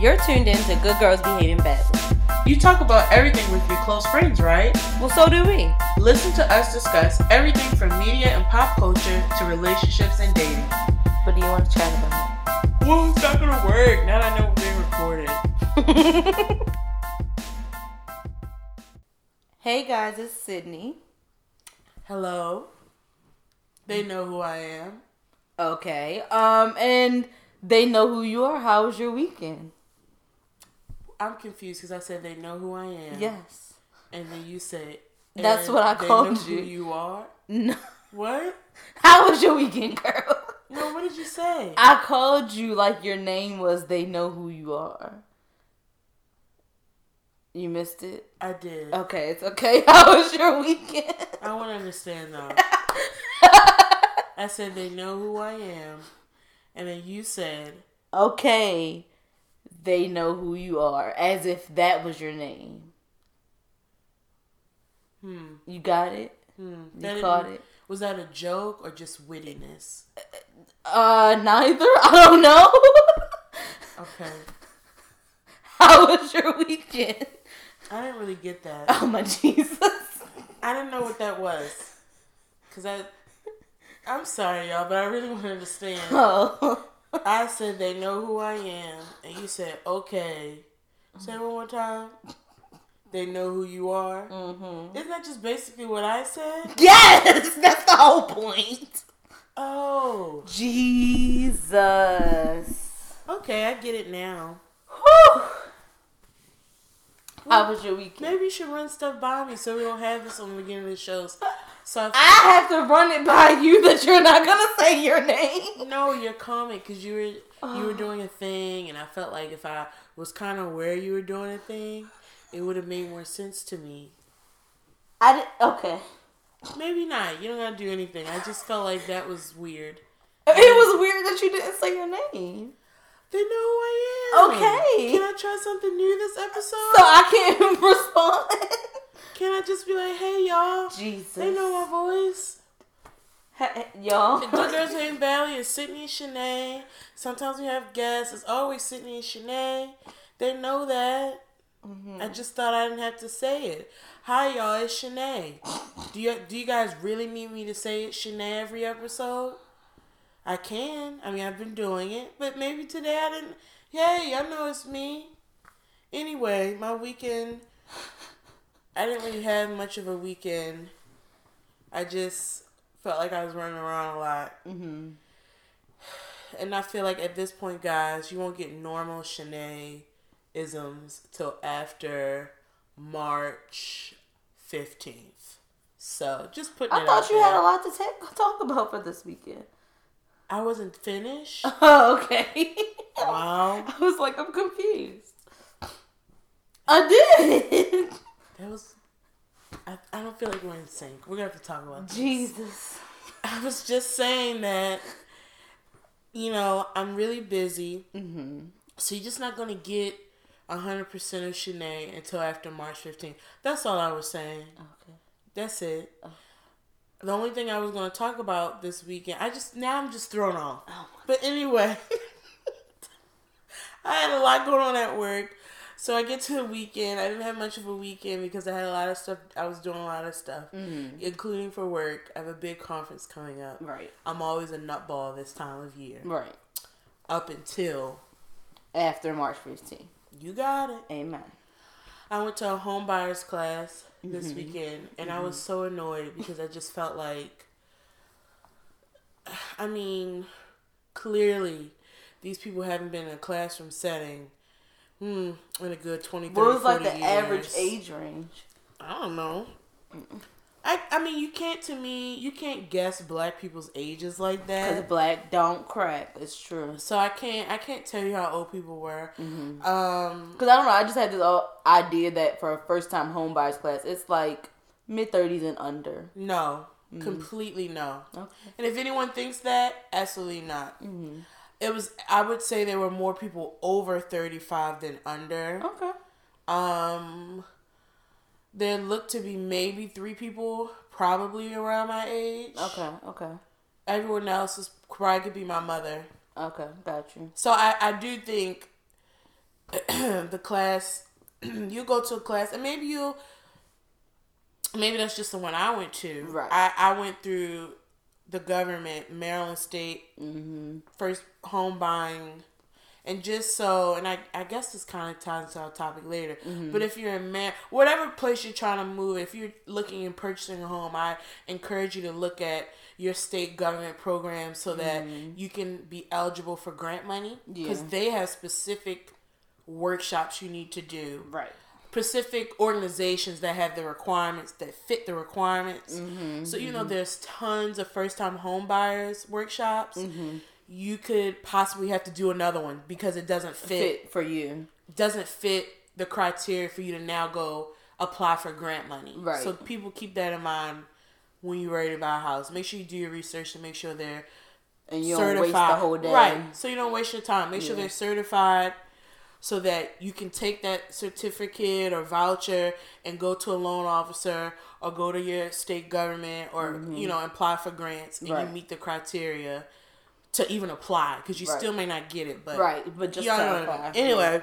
You're tuned in to Good Girls Behaving Badly. You talk about everything with your close friends, right? Well, so do we. Listen to us discuss everything from media and pop culture to relationships and dating. What do you want to chat about? Well, it's not gonna work. Now that I know we're being recorded. hey guys, it's Sydney. Hello. They know who I am. Okay. Um, and they know who you are. How was your weekend? I'm confused because I said they know who I am. Yes. And then you said That's what I they called know you. Who you are? No. What? How was your weekend, girl? No, what did you say? I called you like your name was they know who you are. You missed it? I did. Okay, it's okay. How was your weekend? I want to understand though. I said they know who I am, and then you said okay, they know who you are, as if that was your name. Hmm. You got it? Hmm. You That caught it? Was that a joke or just wittiness? Uh, neither. I don't know. Okay. How was your weekend? I didn't really get that. Oh my Jesus. I didn't know what that was. Cause I, I'm sorry y'all, but I really want to understand. Oh. I said they know who I am, and you said okay. Say it one more time. They know who you are. hmm Isn't that just basically what I said? Yes, that's the whole point. Oh, Jesus. okay, I get it now. Whew. How was your weekend? Maybe you should run stuff by me so we don't have this on the beginning of the shows. So I have to run it by you that you're not gonna say your name. no, your comment because you were you were doing a thing, and I felt like if I was kind of where you were doing a thing, it would have made more sense to me. I did. Okay. Maybe not. You don't gotta do anything. I just felt like that was weird. It was weird that you didn't say your name, They know who I am. Okay. Can I try something new this episode? so I can't respond. Can I just be like, hey y'all? Jesus. They know my voice. Hey, y'all. The Good Girls Behaving Badly is Sydney and Shanae. Sometimes we have guests. It's always Sydney and Shanae. They know that. Mm-hmm. I just thought I didn't have to say it. Hi y'all, it's Shanae. Do you do you guys really need me to say it Shanae every episode? I can. I mean, I've been doing it, but maybe today I didn't. Hey, I know it's me. Anyway, my weekend. I didn't really have much of a weekend. I just felt like I was running around a lot. hmm And I feel like at this point, guys, you won't get normal Shanae isms till after March 15th. So just putting I thought you there. had a lot to ta- talk about for this weekend. I wasn't finished. Oh, okay. wow. I was like, I'm confused. I did. That was. I, I don't feel like we're in sync. We're to have to talk about this. Jesus. I was just saying that, you know, I'm really busy. Mm-hmm. So you're just not going to get 100% of Shanae until after March 15th. That's all I was saying. Okay. That's it. Oh. The only thing I was going to talk about this weekend, I just, now I'm just thrown off. Oh But anyway, I had a lot going on at work. So I get to the weekend. I didn't have much of a weekend because I had a lot of stuff. I was doing a lot of stuff, Mm-hmm. including for work. I have a big conference coming up. Right. I'm always a nutball this time of year. Right. Up until After March 15th. you got it. Amen. I went to a home buyers class this Mm-hmm. weekend and I was so annoyed because I just felt like I mean, clearly these people haven't been in a classroom setting hmm, in a good 20, 30, What was like 40 the average age range? I don't know. I, I mean, you can't, to me, you can't guess black people's ages like that. Because black don't crack. It's true. So I can't, I can't tell you how old people were. Mm-hmm. Um, Because I don't know. I just had this idea that for a first time home buyers class, it's like mid 30s and under. no, completely no. Okay. And if anyone thinks that, absolutely not. Mm-hmm. It was. I would say there were more people over thirty five than under. Okay. Um, there looked to be maybe three people, probably around my age. Okay. Okay. Everyone else is probably could be my mother. Okay. Got you. So I I do think the class you go to a class and maybe you maybe that's just the one I went to. Right. I, I went through the government, Maryland State, Mm-hmm. first home buying. And just so, and I, I guess this kind of ties into our topic later. Mm-hmm. But if you're in man, whatever place you're trying to move, if you're looking and purchasing a home, I encourage you to look at your state government program so that you can be eligible for grant money because Mm-hmm. Yeah. they have specific workshops you need to do Right. Specific organizations that have the requirements that fit the requirements. Mm-hmm, so you know, there's tons of first time home buyers workshops. Mm-hmm. You could possibly have to do another one because it doesn't fit, Fit for you. doesn't fit the criteria for you to now go apply for grant money. Right. So people keep that in mind when you're ready to buy a house. Make sure you do your research to make sure they're And you don't waste the whole day. Right. So you don't waste your time. Make sure they're certified so that you can take that certificate or voucher and go to a loan officer or go to your state government or you know apply for grants and Mm-hmm. Right. you meet the criteria to even apply because you Right. still may not get it but Right. But just to know what I apply. anyway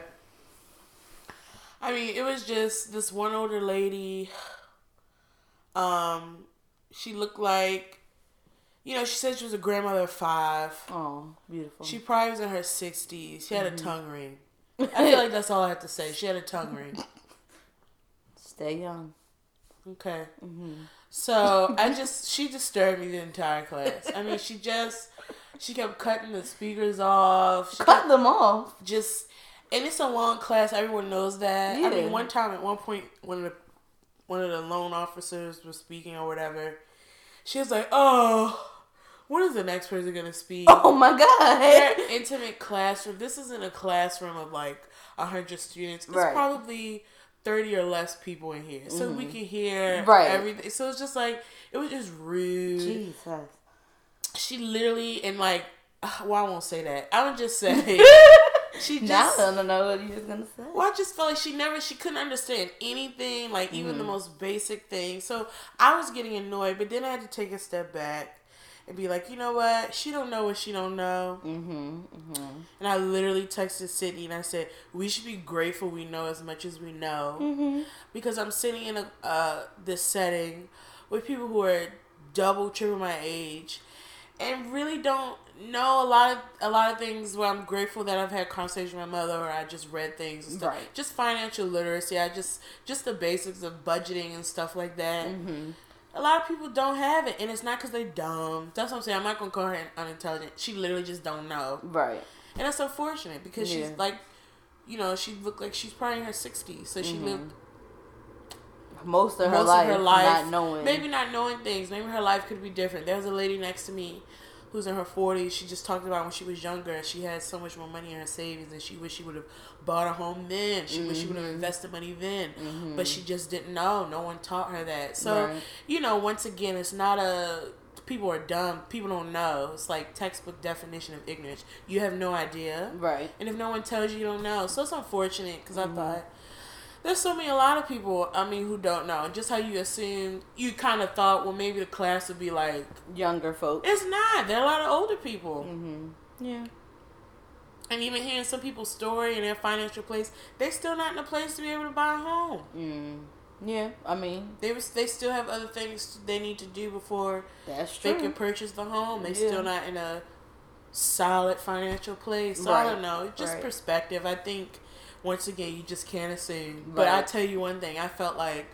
i mean it was just this one older lady um she looked like you know she said she was a grandmother of five Oh, beautiful. she probably was in her 60s. She had Mm-hmm. a tongue ring. I feel like that's all I have to say. She had a tongue ring. Stay young. Okay. Mm-hmm. So I just, she disturbed me the entire class. I mean, she just, she kept cutting the speakers off. She Cut them off. just, and it's a long class. Everyone knows that. I mean, one time at one point, when the, one of the loan officers was speaking or whatever, she was like, oh, when is the next person going to speak? Oh my god. their intimate classroom. This isn't a classroom of like a hundred students. It's Right. probably thirty or less people in here, so we can hear Mm-hmm. Right. everything. So it's just like it was just rude. Jesus. She literally and like, well, I won't say that. I would just say she just Now. I don't know what you was gonna say. Well, I just felt like she never, she couldn't understand anything, like even Mm-hmm. the most basic thing. So I was getting annoyed, but then I had to take a step back and be like, you know what? She don't know what she don't know. Mm-hmm. Mm-hmm. And I literally texted Sydney and I said, we should be grateful we know as much as we know. Mm-hmm. Because I'm sitting in a uh, this setting with people who are double, triple my age and really don't know a lot of a lot of things where I'm grateful that I've had conversations with my mother or I just read things and stuff. Right. Just financial literacy. I just just the basics of budgeting and stuff like that. Mm-hmm. A lot of people don't have it, and it's not because they're dumb. That's what I'm saying. I'm not gonna call her unintelligent. She literally just don't know. Right. And that's unfortunate because Yeah. she's like, you know, she looked like she's probably in her 60s. So she Mm-hmm. lived Most of her, most life, of her life not knowing. Maybe not knowing things. Maybe her life could be different. There was a lady next to me who's in her 40s. She just talked about when she was younger, she had so much more money in her savings and she wished she would have bought a home then. She wished she would have Mm-hmm. invested money then. But she just didn't know. No one taught her that. So, Right. you know, once again, it's not a. People are dumb. People don't know. It's like textbook definition of ignorance. You have no idea. Right. And if no one tells you, you don't know. So it's unfortunate because Mm-hmm. I thought there's so many a lot of people. I mean, who don't know. Just how you assume you kind of thought, well, maybe the class would be like. Younger folks. It's not. There are a lot of older people. Mm-hmm. Yeah. And even hearing some people's story and their financial place, they still not in a place to be able to buy a home. Mm. Yeah. I mean, They was, they still have other things they need to do before that's true. they can purchase the home. They Yeah. still not in a solid financial place. So I don't know. Just Right. perspective. I think once again you just can't assume. But I Right. tell you one thing, I felt like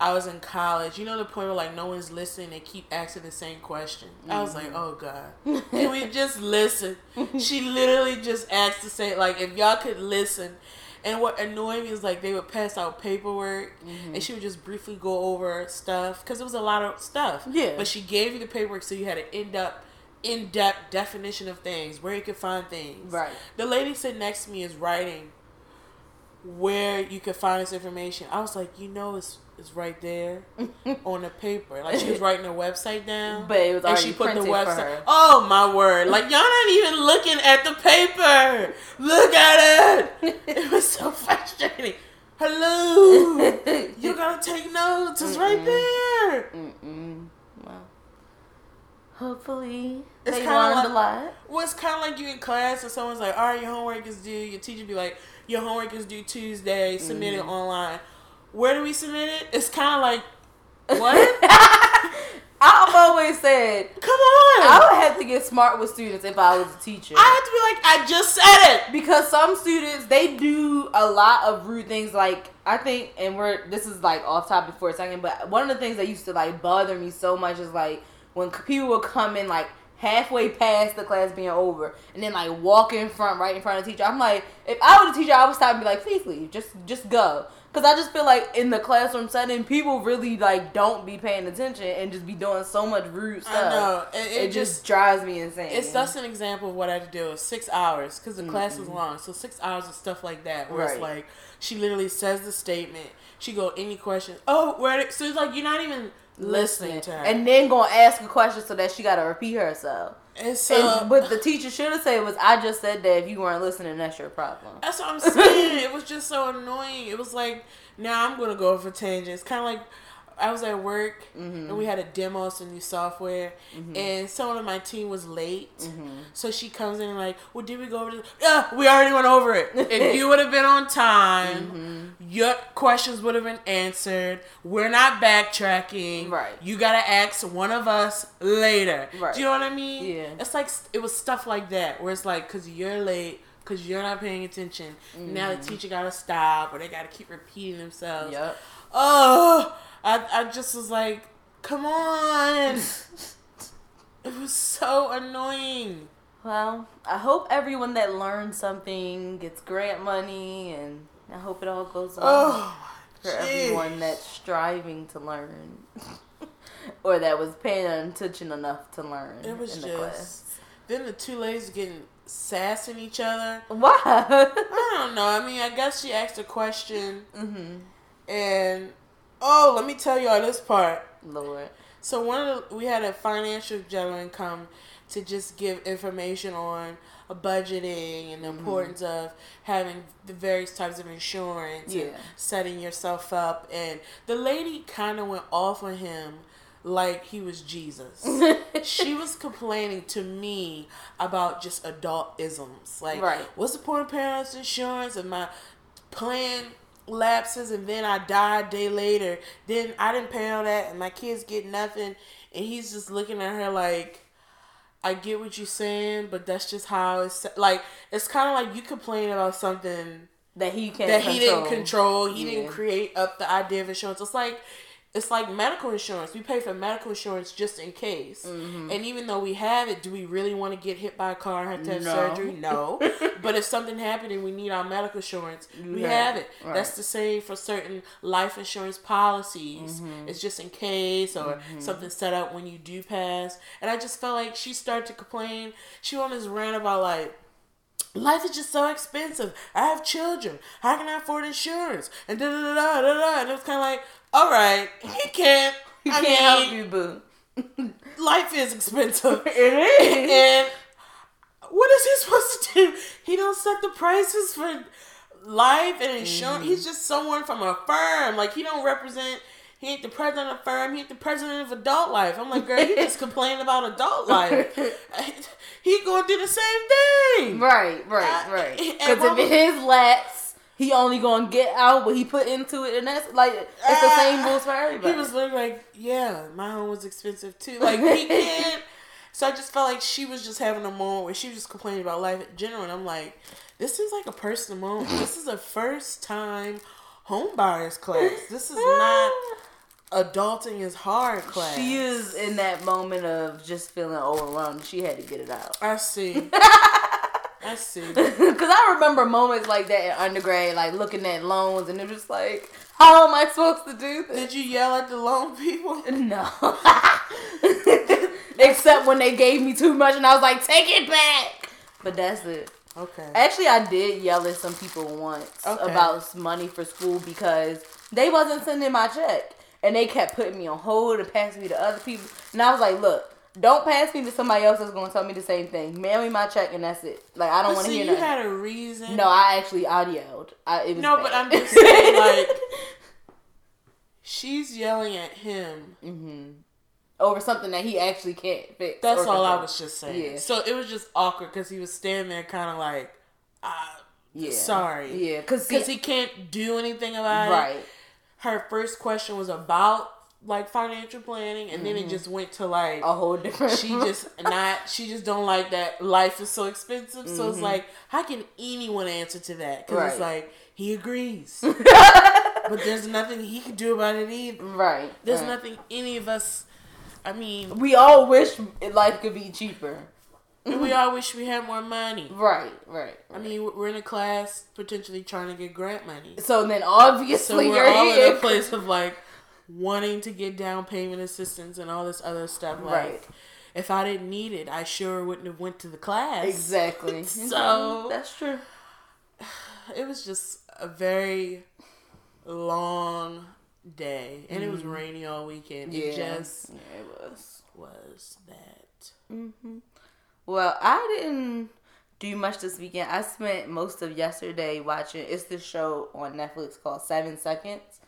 I was in college. You know the point where like no one's listening, they keep asking the same question. I was like, Mm-hmm. oh god. Can we just listen? she literally just asked to say like if y'all could listen. And what annoyed me is like they would pass out paperwork, Mm-hmm. and she would just briefly go over stuff because it was a lot of stuff. Yeah. But she gave you the paperwork so you had an in depth, in depth definition of things where you could find things. Right. The lady sitting next to me is writing where you could find this information. I was like, you know, it's it's right there on the paper. Like she was writing her website down, But it was and she put the website. Oh my word! Like y'all not even looking at the paper. Look at it. it was so frustrating. Hello, you gotta take notes. It's right there. Mm-mm. Well, Hopefully, It's they kinda learned like- a lot. Well, it's kind of like you in class and someone's like, all right, your homework is due. Your teacher be like, your homework is due Tuesday. Submit Mm-hmm. it online. Where do we submit it? It's kind of like, what? I've always said Come on. I would have to get smart with students if I was a teacher. I have to be like, I just said it. because some students they do a lot of rude things like i think and we're this is like off topic for a second but one of the things that used to like bother me so much is like when people would come in like halfway past the class being over and then like walk in front right in front of the teacher i'm like if i was a teacher i would stop and be like please leave just just go because i just feel like in the classroom setting people really like don't be paying attention and just be doing so much rude stuff I know. And it, it, just, just drives me insane it's just an example of what I had to do. It's six hours because the class is long. So six hours of stuff like that where it's like she literally says the statement. She go any question. Oh, where? So it's like you're not even listening to her. and then gonna ask a question so that she gotta repeat herself. and so And what the teacher should have said was, "I just said that. If you weren't listening, that's your problem." That's what I'm saying. it was just so annoying. It was like, now I'm gonna go for tangents. Kind of like I was at work Mm-hmm. and we had a demo of some new software, and someone on my team was late. Mm-hmm. So she comes in and like, well, did we go over this? Yeah, we already went over it. if you would have been on time, Mm-hmm. your questions would have been answered. We're not backtracking. Right. You gotta ask one of us later. Right. Do you know what I mean? Yeah. It's like it was stuff like that where it's like, cause you're late, cause you're not paying attention. Now Mm-hmm. the teacher gotta stop, or they gotta keep repeating themselves. Yep. Oh, I I just was like, come on. it was so annoying. Well, I hope everyone that learns something gets grant money, and I hope it all goes well Oh, for jeez. everyone that's striving to learn, or that was paying attention enough to learn It was in the just class. then the two ladies getting sassing each other. Why? I don't know. I mean, I guess she asked a question, mm-hmm. and oh, let me tell y'all this part. Lord. So one of the, we had a financial gentleman come to just give information on budgeting and the Mm-hmm. importance of having the various types of insurance and setting yourself up. And the lady kind of went off on him like he was Jesus. she was complaining to me about just adult isms. Like, Right. what's the point of parents insurance and my plan lapses and then I die a day later. Then I didn't pay all that and my kids get nothing. And he's just looking at her like, I get what you're saying, but that's just how it's like. It's kind of like you complain about something that he can't that he didn't control. control. He didn't create up the idea of insurance. It's like it's like medical insurance. We pay for medical insurance just in case. Mm-hmm. And even though we have it, do we really want to get hit by a car and have to have No. surgery? No. but if something happened and we need our medical insurance, we Yeah. have it. Right. That's the same for certain life insurance policies. Mm-hmm. It's just in case or something set up when you do pass. And I just felt like she started to complain. She went on this rant about like Life is just so expensive. I have children. How can I afford insurance? And da da da da da da. And it was kind of like, all right, he can't. He I can't mean, help you, boo. life is expensive. It is. and what is he supposed to do? He don't set the prices for life and insurance. He's just someone from a firm. Like he don't represent. He ain't the president of a firm. He ain't the president of adult life. I'm like, girl, you just complaining about adult life. he gonna do the same thing. Right, right, Uh, right. Because if it his lacks, he only gonna get out what he put into it, and that's like it's the same Ah, rules for everybody. He was literally like, yeah, my home was expensive too. Like he can't. So I just felt like she was just having a moment where she was just complaining about life in general, and I'm like, this is like a personal moment. This is a first time home buyers class. This is not adulting is hard class. She is in that moment of just feeling overwhelmed. She had to get it out. I see. I see. Because I remember moments like that in undergrad, like looking at loans, and it was just like, how am I supposed to do this? Did you yell at the loan people? No. Except when they gave me too much, and I was like, take it back. But that's it. Okay. Actually, I did yell at some people once Okay. about money for school because they wasn't sending my check, and they kept putting me on hold and passing me to other people. And I was like, look, don't pass me to somebody else that's gonna tell me the same thing. Mail me my check, and that's it. Like I don't want to hear you nothing. had a reason. no, I actually yelled. I, it was No, bad. but I'm just saying, like, she's yelling at him. hmm over something that he actually can't fix. That's all I was just saying. Yeah. So it was just awkward because he was standing there, kind of like, uh, Yeah. sorry, Yeah, because because he can't do anything about it. right. Her first question was about like financial planning, and Mm-hmm. then it just went to like. A whole different. she just not she just don't like that life is so expensive so it's Mhm. like how can anyone answer to that because it's like he agrees but there's nothing he can do about it either right. there's right. nothing any of us i mean We all wish life could be cheaper. we all wish we had more money Right. Right. i mean we're in a class potentially trying to get grant money So then so obviously we're you're all here. in a place of like wanting to get down payment assistance and all this other stuff like Right. if i didn't need it i sure wouldn't have went to the class Exactly. So- that's true. it was just a very long day and it was rainy all weekend it just yeah, it was. was that hmm Well, I didn't do much this weekend. I spent most of yesterday watching. It's this show on Netflix called Seven Seconds.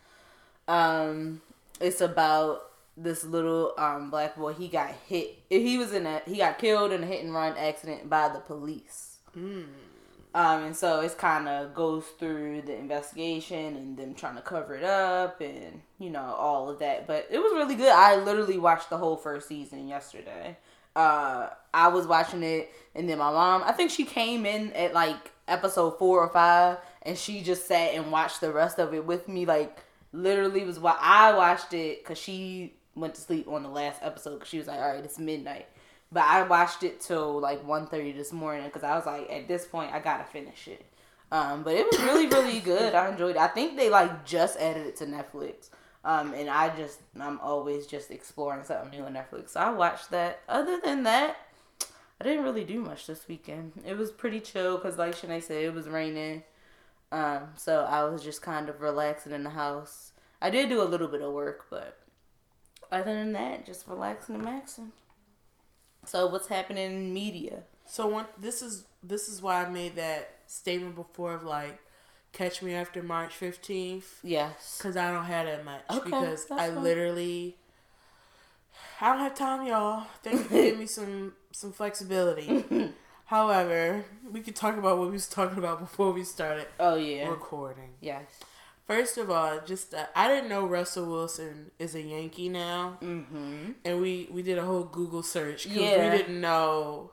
Um, it's about this little um black boy. He got hit. He was in a. He got killed in a hit and run accident by the police. mm. Um, and so it's kind of goes through the investigation and them trying to cover it up and you know all of that. But it was really good. I literally watched the whole first season yesterday. Uh, I was watching it and then my mom, I think she came in at like episode four or five and she just sat and watched the rest of it with me. Like literally was why I watched it because she went to sleep on the last episode because she was like, all right, it's midnight. But I watched it till like 1.30 this morning because I was like, at this point, I gotta finish it. Um, but it was really, really good. I enjoyed it. I think they like just added it to Netflix. Um, and I just, I'm always just exploring something new on Netflix. So I watched that. Other than that, I didn't really do much this weekend. It was pretty chill because, like Shanae said, it was raining. Um, so I was just kind of relaxing in the house. I did do a little bit of work, but other than that, just relaxing and maxing. So what's happening in media? so one this is this is why i made that statement before of like catch me after march 15th Yes. because i don't have that much Okay, because i fine. literally i don't have time y'all thank you for giving me some some flexibility however we could talk about what we was talking about before we started Oh yeah. recording Yes. First of all, just uh, I didn't know Russell Wilson is a Yankee now, Mm-hmm. and we we did a whole Google search because Yeah. we didn't know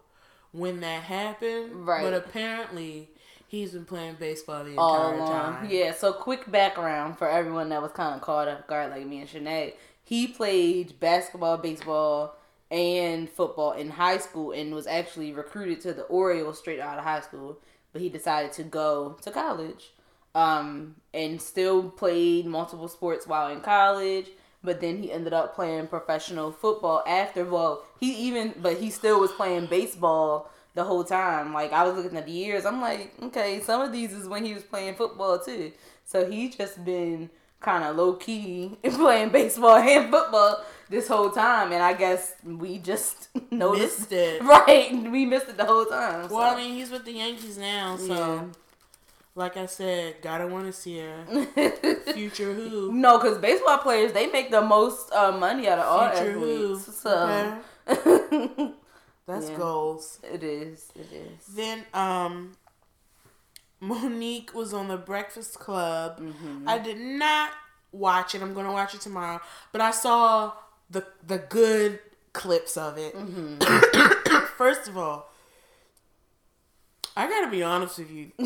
when that happened. Right. But apparently, he's been playing baseball the entire time. Yeah. So quick background for everyone that was kind of caught off guard, like me and Shanae. He played basketball, baseball, and football in high school, and was actually recruited to the Orioles straight out of high school. But he decided to go to college, um, and still played multiple sports while in college. But then he ended up playing professional football after. Well, he even, but he still was playing baseball the whole time. Like I was looking at the years, I'm like, okay, some of these is when he was playing football too. So he just been kind of low key playing baseball and football this whole time, and I guess we just noticed. Missed it. Right, we missed it the whole time. Well, I mean, he's with the Yankees now, so Yeah. like I said, gotta want to see her future who. no, because baseball players they make the most uh, money out of all Future who. athletes. So Okay. That's Yeah. goals. it is, it is. Then um Monique was on the Breakfast Club. Mhm. I did not watch it. I'm gonna watch it tomorrow. But I saw the the good clips of it. Mm-hmm. First of all, I gotta be honest with you.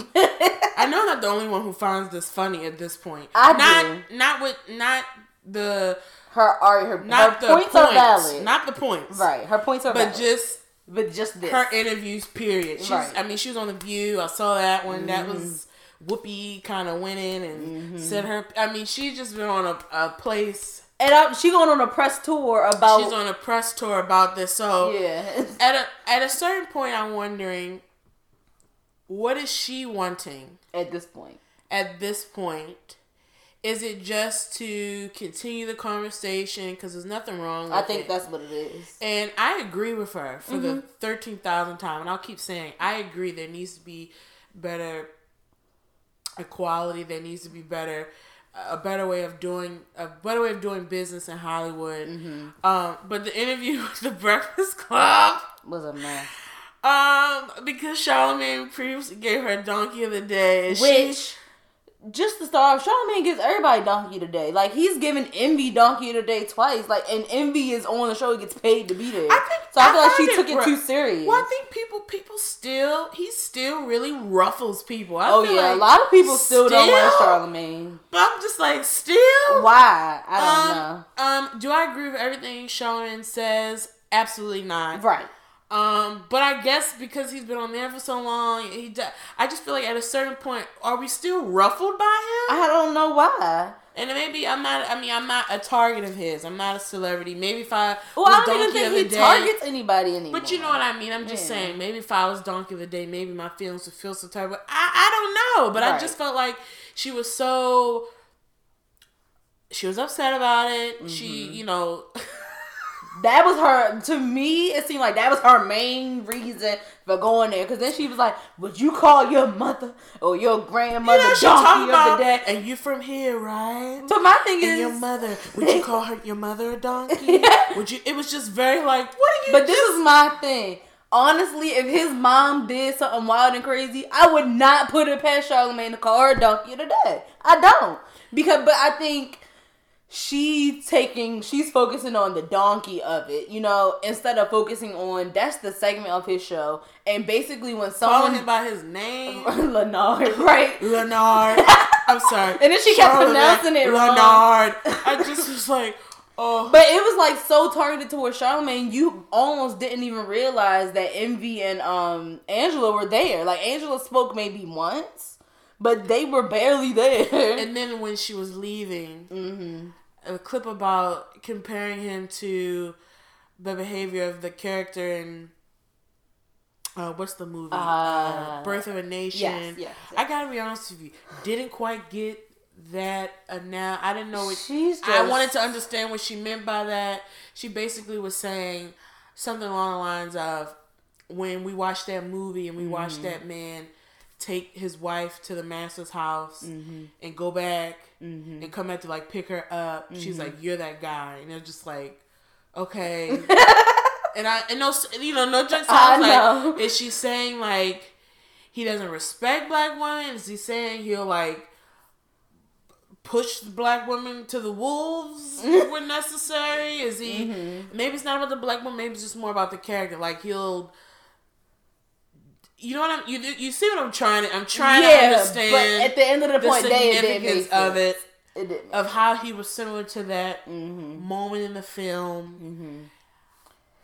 I know I'm not the only one who finds this funny at this point. I not not with not the Her art, her, not her the points, are valid. Not the points. right, her points are But valid. just but just this. her interviews. Period. She's. Right. Mm-hmm. I mean, she was on the View. I saw that one. That was Whoopi kind of went in and said her. I mean, she's just been on a, a place. and I, she going on a press tour about. She's on a press tour about this. So yeah. at a at a certain point, I'm wondering, what is she wanting At this point, at this point? Is it just to continue the conversation? Because there's nothing wrong. With I think it. that's what it is. And I agree with her for the Mm-hmm. 13,000th time. And I'll keep saying, I agree there needs to be better equality. There needs to be better a better way of doing a better way of doing business in Hollywood. Mm-hmm. Um, but the interview with the Breakfast Club Was a mess. um, because Charlamagne previously gave her donkey of the day, and she, Which, just to start off, Charlamagne gives everybody donkey today. Like he's giving Envy donkey today twice. Like and Envy is on the show. He gets paid to be there. I think- so. I I feel like she it took it too serious. well, I think people people still he still really ruffles people. I oh feel yeah, like a lot of people still, don't like still- Charlamagne. But I'm just like still. Why? I don't know. um, Um, do I agree with everything Charlamagne says? Absolutely not. Right. Um, but I guess because he's been on there for so long, he. d- I just feel like at a certain point, are we still ruffled by him? I don't know why. And maybe I'm not. I mean, I'm not a target of his. I'm not a celebrity. Maybe if I Well, was I don't even donkey of think he day, targets anybody anymore. But you know what I mean. I'm just Yeah. saying. Maybe if I was donkey of the day, maybe my feelings would feel so type. Of, I I don't know. But I just felt like she was so. She was upset about it. She, Mm-hmm. you know. That was her. To me, it seemed like that was her main reason for going there. Because then she was like, "Would you call your mother or your grandmother you know, donkey of the day?" and you from here, right? But my thing And is, your mother, would you call her your mother a donkey? Would you? It was just very like, what are you? but this is my thing. Honestly, if his mom did something wild and crazy, I would not put it past Charlamagne to call her a donkey of the day. I don't because, but I think she taking she's focusing on the donkey of it, you know, instead of focusing on that's the segment of his show. And basically, when calling someone him by his name, Leonard, right? Leonard. I'm sorry. And then she kept pronouncing it wrong. Leonard. I just was like, oh. But it was like so targeted towards Charlamagne, you almost didn't even realize that Envy and um Angela were there. Like Angela spoke maybe once, but they were barely there. And then when she was leaving, hmm a clip about comparing him to the behavior of the character in uh, what's the movie? Uh, Birth of a Nation. yes, yes, I gotta be honest with you, didn't quite get that. Uh, now I didn't know what She's just, I wanted to understand what she meant by that. She basically was saying something along the lines of when we watched that movie and we watched Mm-hmm. that man take his wife to the master's house Mm-hmm. and go back and come back to like pick her up. Mm-hmm. She's like, "You're that guy," and they're just like, okay. and I and no, you know, no jokes. I I was know. like, is she saying like he doesn't respect black women? Is he saying he'll like push black women to the wolves when necessary? Is he? Mm-hmm. Maybe it's not about the black woman. Maybe it's just more about the character. Like he'll. You know what I'm you you see what I'm trying to I'm trying to understand but at the end of the the point, they it didn't make significance of it It didn't. of how he was similar to that Mm-hmm. moment in the film.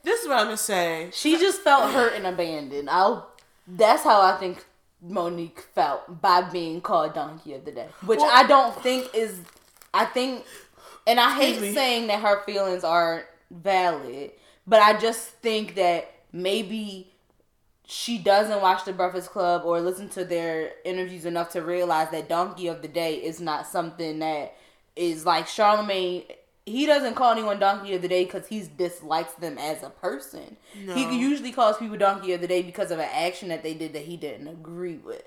This is what I'm gonna say. She just felt hurt and abandoned. I'll. That's how I think Monique felt by being called Donkey of the Day, which Well- I don't think is. I think, and I hate saying that her feelings aren't valid, but I just think that maybe she doesn't watch the Breakfast Club or listen to their interviews enough to realize that Donkey of the Day is not something that is like Charlamagne. He doesn't call anyone Donkey of the Day because he dislikes them as a person. No. He usually calls people Donkey of the Day because of an action that they did that he didn't agree with.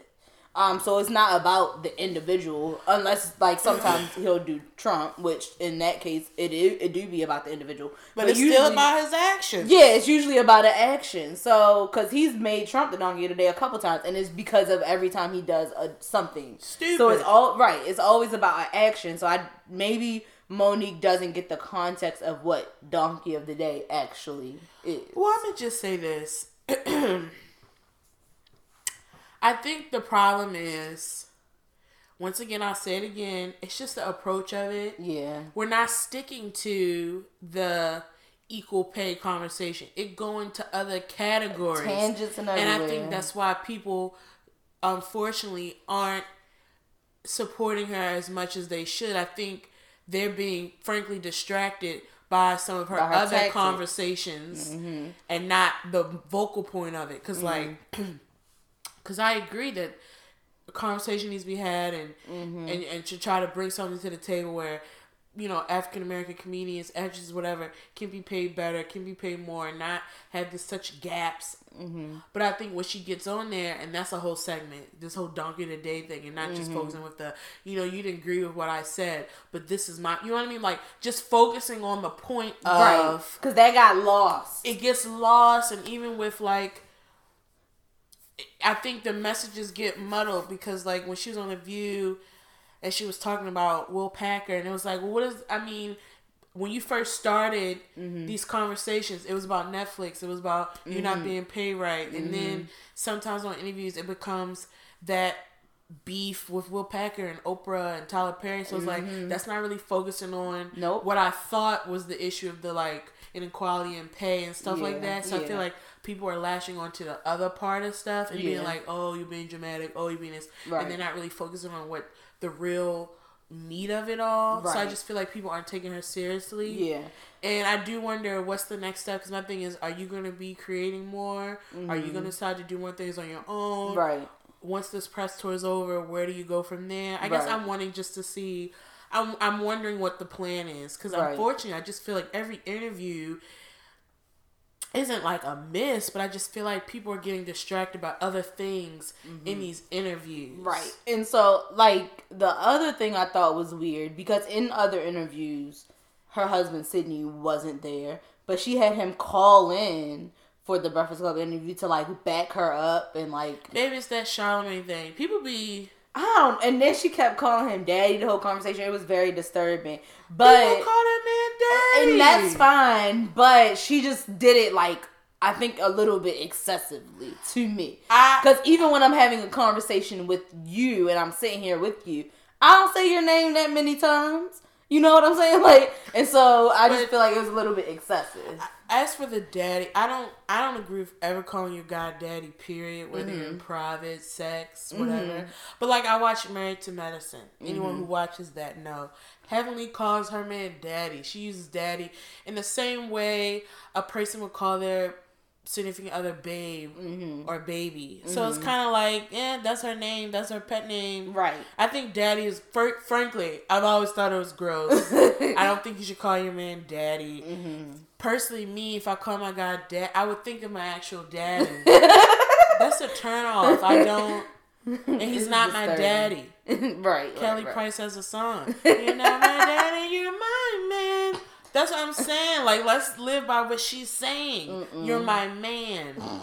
Um, so it's not about the individual, unless like sometimes he'll do Trump, which in that case it is, it do be about the individual. But, it's usually- still about his actions. yeah, it's usually about an action. So, because he's made Trump the donkey of the day a couple times, and it's because of every time he does a something. Stupid. So it's all right. It's always about an action. So I maybe Monique doesn't get the context of what donkey of the day actually is. Well, I'm gonna just say this. I think the problem is, once again, I'll say it again. It's just the approach of it. Yeah. We're not sticking to the equal pay conversation. It going to other categories. Tangents and and I think that's why people, unfortunately, aren't supporting her as much as they should. I think they're being frankly distracted by some of her, her other tactics. conversations Mm-hmm. and not the vocal point of it. Because like, because I agree that a conversation needs to be had and Mm-hmm. and and to try to bring something to the table where you know, African American comedians, actors, whatever, can be paid better, can be paid more, and not have this such gaps. Mm-hmm. But I think when she gets on there, and that's a whole segment, this whole donkey of the day thing, and not mm-hmm. just focusing with the, you know, you didn't agree with what I said, but this is my, you know what I mean? Like just focusing on the point of, right? Because that got lost. It gets lost, and even with like. I think the messages get muddled because, like, when she was on the View, and she was talking about Will Packer, and it was like, well, what is? I mean, when you first started mm-hmm. these conversations, it was about Netflix. It was about mm-hmm. you not mm-hmm. being paid right, and mm-hmm. then sometimes on interviews it becomes that beef with Will Packer and Oprah and Tyler Perry. So it's like mm-hmm. that's not really focusing on nope. what I thought was the issue of the like inequality and pay and stuff yeah. like that. So yeah. I feel like people are lashing onto the other part of stuff and yeah. being like, "Oh, you're being dramatic. Oh, you're being this," right. and they're not really focusing on what the real meat of it all. Right. So I just feel like people aren't taking her seriously. Yeah. And I do wonder what's the next step because my thing is, are you going to be creating more? Mm-hmm. Are you going to decide to do more things on your own? Right. Once this press tour is over, where do you go from there? I right. guess I'm wanting just to see. I'm I'm wondering what the plan is because right. unfortunately, I just feel like every interview isn't like a miss, but I just feel like people are getting distracted by other things mm-hmm. in these interviews. Right. And so, like, the other thing I thought was weird because in other interviews, her husband Sidney wasn't there, but she had him call in for the Breakfast Club interview to like back her up and like maybe it's that Charlamagne thing. People be I don't. And then she kept calling him daddy the whole conversation. It was very disturbing. But People call that man daddy, and that's fine. But she just did it like I think a little bit excessively to me. Because even when I'm having a conversation with you and I'm sitting here with you, I don't say your name that many times. You know what I'm saying? Like, and so I just feel like it was a little bit excessive. As for the daddy, I don't, I don't agree with ever calling your guy daddy. Period. Whether mm-hmm. you're in private, sex, whatever. Mm-hmm. But like, I watch Married to Medicine. Anyone mm-hmm. who watches that know. Heavenly calls her man daddy. She uses daddy in the same way a person would call their significant other babe mm-hmm. or baby. Mm-hmm. So it's mm-hmm. kind of like, yeah, that's her name, that's her pet name. Right. I think daddy is, fr- frankly, I've always thought it was gross. I don't think you should call your man daddy. Mm-hmm. Personally, me, if I call my guy dad, I would think of my actual daddy. that's a turn off. I don't. And he's not my daddy. right. Kelly right, right. Price has a song. You're not my daddy, you're my man. That's what I'm saying. Like, let's live by what she's saying. Mm-mm. You're my man.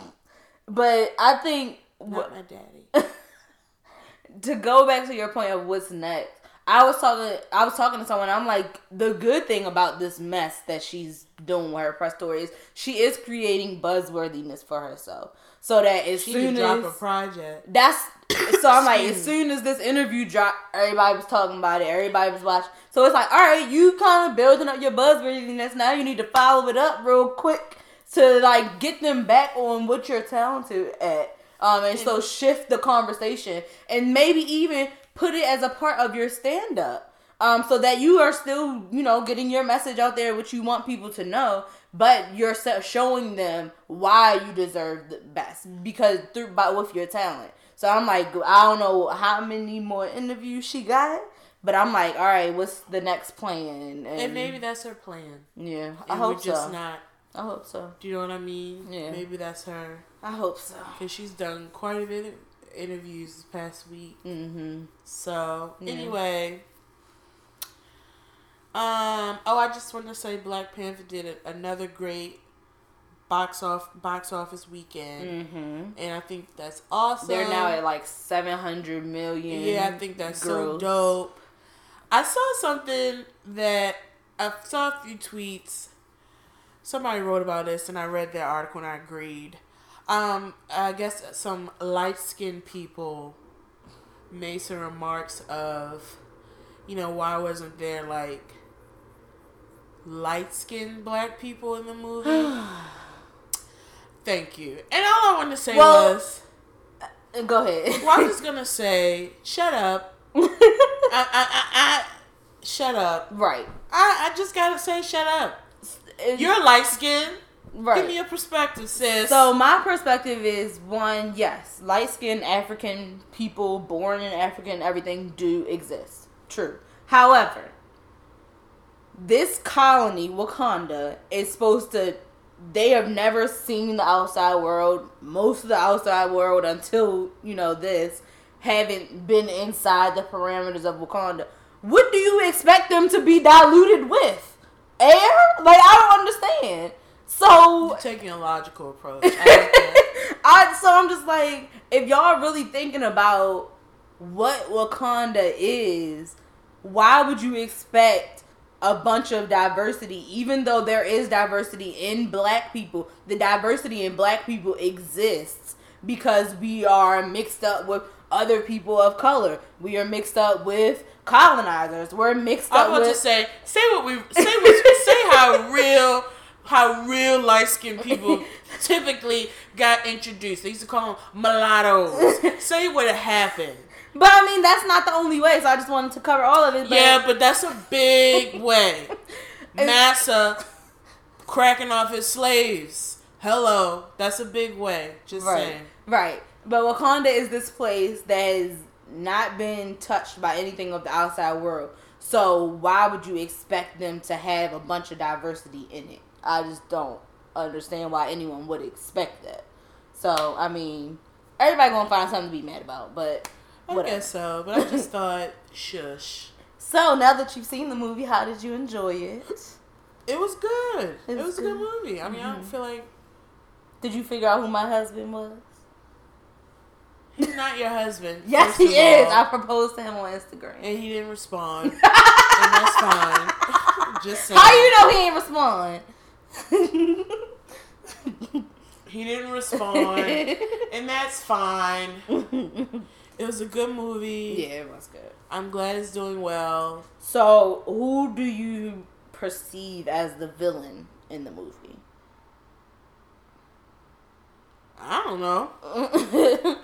But I think not my daddy. to go back to your point of what's next, I was talking. I was talking to someone. I'm like, the good thing about this mess that she's doing with her press tour is she is creating buzzworthiness for herself so that as she soon as drop a project, that's so I'm like, as soon as this interview dropped, everybody was talking about it. Everybody was watching. So it's like, all right, you kind of building up your buzz buzzworthiness. Now you need to follow it up real quick to like get them back on what you're talented at. Um, and so shift the conversation and maybe even put it as a part of your stand up. Um, so that you are still, you know, getting your message out there, which you want people to know, but you're showing them why you deserve the best because through by with your talent. So I'm like, I don't know how many more interviews she got, but I'm like, all right, what's the next plan? And, and maybe that's her plan. Yeah, I hope just so. not. I hope so. Do you know what I mean? Yeah. Maybe that's her. I hope so. Because she's done quite a bit of interviews this past week. Mm-hmm. So yeah. anyway, um. Oh, I just want to say Black Panther did a, another great box off box office weekend, mm-hmm. and I think that's awesome. They're now at like seven hundred million. Yeah, I think that's so dope. I saw something that I saw a few tweets. Somebody wrote about this, and I read that article and I agreed. Um, I guess some light skinned people made some remarks of, you know, why wasn't there like light skinned black people in the movie. Thank you. And all I wanted to say well, was uh, Go ahead. well, I'm just gonna say, shut up. I, I, I, I, shut up. Right. I, I just gotta say, shut up. You're light skinned. Right. Give me a perspective, sis. So my perspective is one, yes, light skinned African people born in Africa and everything do exist. True. However, this colony, Wakanda, is supposed to. They have never seen the outside world. Most of the outside world, until you know this, haven't been inside the parameters of Wakanda. What do you expect them to be diluted with? Air? Like I don't understand. So You're taking a logical approach. I. I so I'm just like, if y'all really thinking about what Wakanda is, why would you expect a bunch of diversity? Even though there is diversity in black people, the diversity in black people exists because we are mixed up with other people of color. We are mixed up with colonizers. We're mixed up. I want with to say, say what we say. What, say how real, how real light skinned people typically got introduced. They used to call them mulattoes. say what happened. But I mean, that's not the only way. So I just wanted to cover all of it. But Yeah, but that's a big way. Massa cracking off his slaves. Hello, that's a big way. Just right, saying. right. But Wakanda is this place that has not been touched by anything of the outside world. So why would you expect them to have a bunch of diversity in it? I just don't understand why anyone would expect that. So I mean, everybody gonna find something to be mad about. But I whatever. guess so, but I just thought, shush. So now that you've seen the movie, how did you enjoy it? It was good. It, It was was a good. Mm-hmm. movie. I mean, I don't feel like Did you figure out who my husband was? he's not your husband. Yes, he is. all. I proposed to him on Instagram. and he didn't respond, and that's fine. Just saying. How you know he ain't respond? He didn't respond, and that's fine. It was a good movie. yeah, it was good. I'm glad it's doing well. So, who do you perceive as the villain in the movie? I don't know.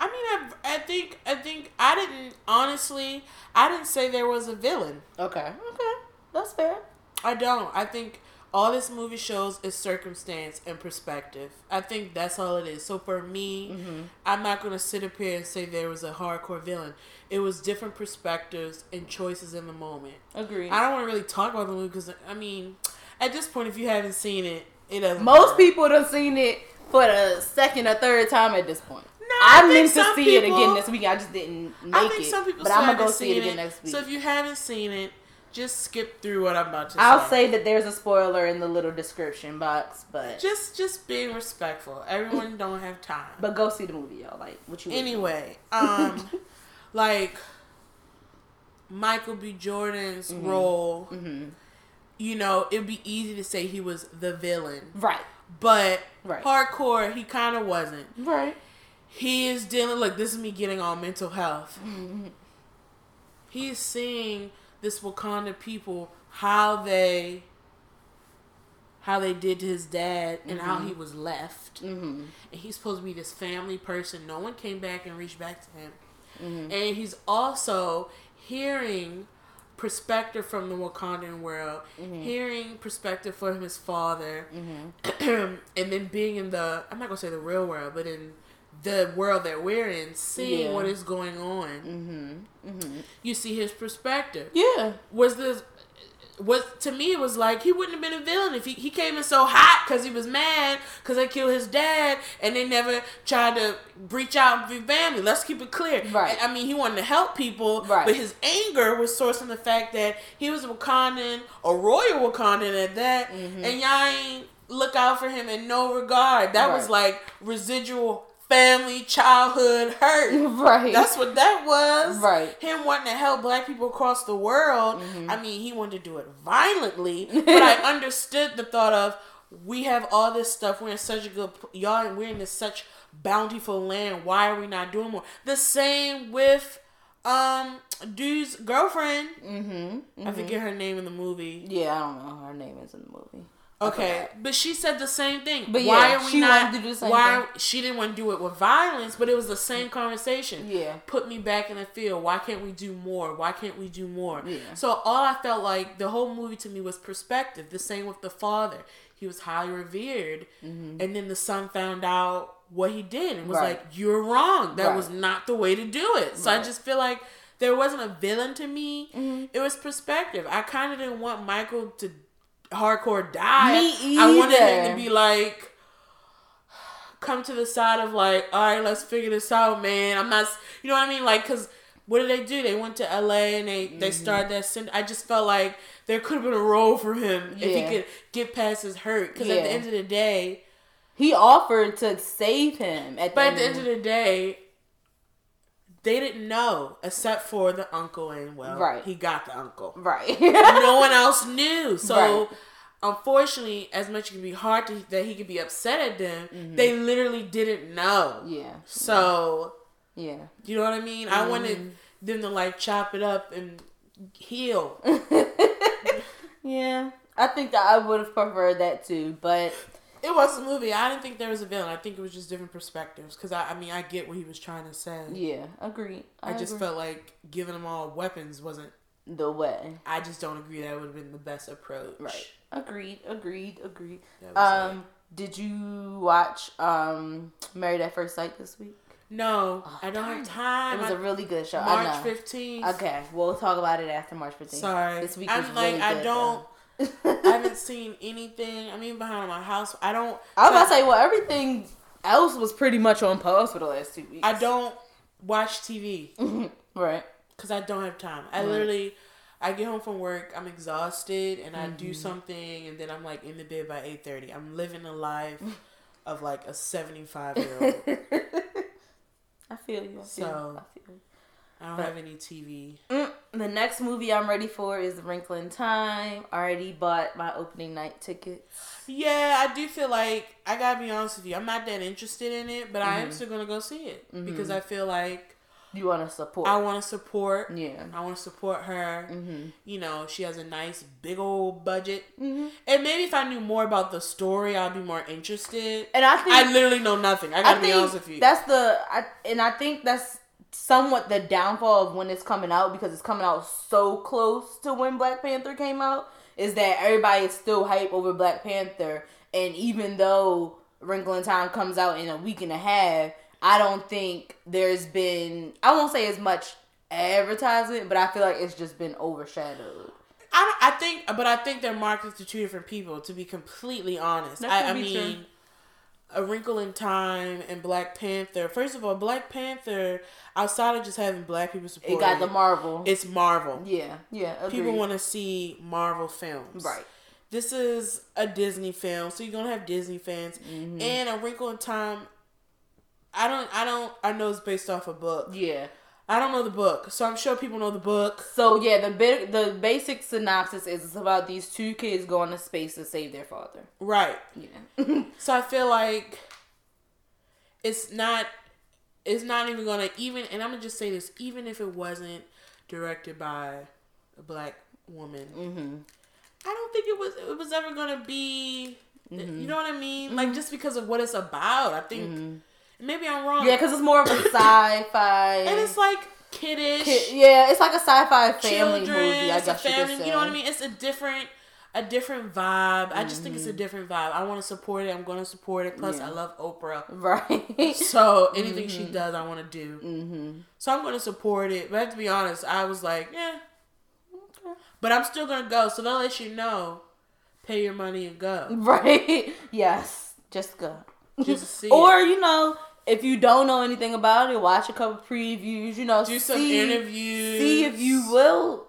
I mean, I, I think I think I didn't honestly. I didn't say there was a villain. okay, okay, that's fair. I don't. I think all this movie shows is circumstance and perspective. I think that's all it is. So for me, mm-hmm. I'm not going to sit up here and say there was a hardcore villain. It was different perspectives and choices in the moment. Agree. I don't want to really talk about the movie because I mean, at this point, if you haven't seen it, it doesn't. Most matter. people done seen it for the second or third time at this point. No, I I meant to see it again this week. I just didn't make I think it. some people but I'm gonna go see it again next week. So if you haven't seen it, just skip through what I'm about to say. I'll say. that there's a spoiler in the little description box, but just just being respectful. Everyone don't have time. but go see the movie, y'all. Like what you Anyway, um, like Michael B. Jordan's role, hmm you know, it'd be easy to say he was the villain, Right. but Right. hardcore, he kind of wasn't. Right. He is dealing. Look, this is me getting on mental health. Mm-hmm. He is seeing this Wakanda people how they how they did to his dad and how he was left. Mm-hmm. And he's supposed to be this family person. No one came back and reached back to him. Mm-hmm. And he's also hearing perspective from the Wakandan world, Mm-hmm. hearing perspective from his father, and then being in the I'm not gonna say the real world, but in the world that we're in, seeing Yeah. what is going on. Mm-hmm. Mm-hmm. You see his perspective. Yeah. Was this was to me it was like he wouldn't have been a villain if he, he came in so hot because he was mad because they killed his dad and they never tried to reach out and be family let's keep it clear Right. i mean he wanted to help people Right. but his anger was sourced from the fact that he was a wakandan a royal wakandan at that Mm-hmm. and y'all ain't look out for him in no regard that was like residual family childhood hurt Right. that's what that was. Right. Him wanting to help black people across the world. Mm-hmm. I mean, he wanted to do it violently, but I understood the thought of we have all this stuff. We're in such a good y'all. We're in this such bountiful land. Why are we not doing more? The same with um dude's girlfriend. mm-hmm. I forget her name in the movie. Yeah, I don't know. Her name is in the movie. Okay, but she said the same thing. But why yeah, are we she not? wanted to do the same why she didn't want to do it with violence, but it was the same conversation. Yeah. put me back in the field. Why can't we do more? Why can't we do more? Yeah. So all I felt like the whole movie to me was perspective. The same with the father. He was highly revered, and then the son found out what he did and was Mm-hmm. Right. like, "You're wrong. That Right. was not the way to do it." So I just feel like there wasn't a villain to me. Mm-hmm. It was perspective. I kind of didn't want Michael to hardcore die. Me either. I wanted him to be like come to the side of like, all right, let's figure this out, man. I'm not, you know what I mean? Like, cause what did they do? They went to LA and they Mm-hmm. they started that. I just felt like there could have been a role for him if he could get past his hurt. Cause at the end of the day, He offered to save him at the but at the end of the day. They didn't know, except for the uncle, and well, Right. he got the uncle. right. no one else knew. So, Right. unfortunately, as much as it can be hard to, that he could be upset at them, they literally didn't know. Mm-hmm. yeah. So, Yeah. you know what I mean? I Mm-hmm. wanted them to like chop it up and heal. Yeah. I think that I would have preferred that too, but It was a movie. I didn't think there was a villain. I think it was just different perspectives. Because I, I mean, I get what he was trying to say. yeah, agreed. I, just agree. felt like giving them all weapons wasn't. the way. I just don't agree that would have been the best approach. Right. Agreed. Agreed. Agreed. Um, did you watch um Married at First Sight this week? No, Oh, I don't have time. It was I- a really good show. I March fifteenth. Okay, we'll talk about it after March 15th. Sorry. This week is good. I'm like really I good, don't. though. I haven't seen anything. I mean, behind my house. I don't. I was about to say, well, everything else was pretty much on pause for the last two weeks. I don't watch TV Right. because I don't have time. I Right. literally, I get home from work, I'm exhausted, and I Mm-hmm. do something, and then I'm like in the bed by eight thirty. I'm living a life of like a seventy five year old. I feel you. I feel So- you. I feel you. I don't But- have any TV. Mm, the next movie I'm ready for is Wrinkle in Time. Already bought my opening night tickets. Yeah, I do feel like I gotta be honest with you. I'm not that interested in it, but I am Mhm. still gonna go see it Mm-hmm. because I feel like You want to support? I want to support. yeah. I want to support her. Mm-hmm. You know, she has a nice big old budget. Mm-hmm. And maybe if I knew more about the story, I'd be more interested. And I think I literally know nothing. I gotta I be honest with you. that's the I, and I think that's somewhat the downfall of when it's coming out because it's coming out so close to when Black Panther came out is that everybody is still hype over Black Panther and even though Wrinkle in Time comes out in a week and a half, I don't think there's been I won't say as much advertisement, but I feel like it's just been overshadowed. I I think, but I think they're marketed to two different people. To be completely honest, That I, I be mean, true. A Wrinkle in Time and Black Panther. First of all, Black Panther, outside of just having black people support, It got the Marvel. it's Marvel. yeah, yeah. People want to see Marvel films, right. This is a Disney film, so you're gonna have Disney fans. Mm-hmm. And A Wrinkle in Time. I don't. I don't. I know it's based off a book. Yeah. I don't know the book, so I'm sure people know the book. So yeah, the bit the basic synopsis is it's about these two kids going to space to save their father. Right. Yeah. So I feel like it's not it's not even gonna even and I'm gonna just say this, even if it wasn't directed by a black woman, mm-hmm. I don't think it was it was ever gonna be Mm-hmm. you know what I mean? Like just because of what it's about. I think maybe I'm wrong. Yeah, because it's more of a sci-fi. and it's like kiddish. Ki- yeah, it's like a sci-fi family children, movie. I guess you family. say. You know what I mean? It's a different, a different vibe. I just think it's a Mm-hmm. different vibe. I want to support it. I'm going to support it. Plus, Yeah. I love Oprah. Right. So anything she does, I want to do. mm-hmm. So I'm going to support it. But to be honest, I was like, yeah. But I'm still going to go. So they'll let you know. Pay your money and go. Right. Yes. Just go. Just see or it. you know, if you don't know anything about it, watch a couple previews. You know, Do some see, interviews. See if you will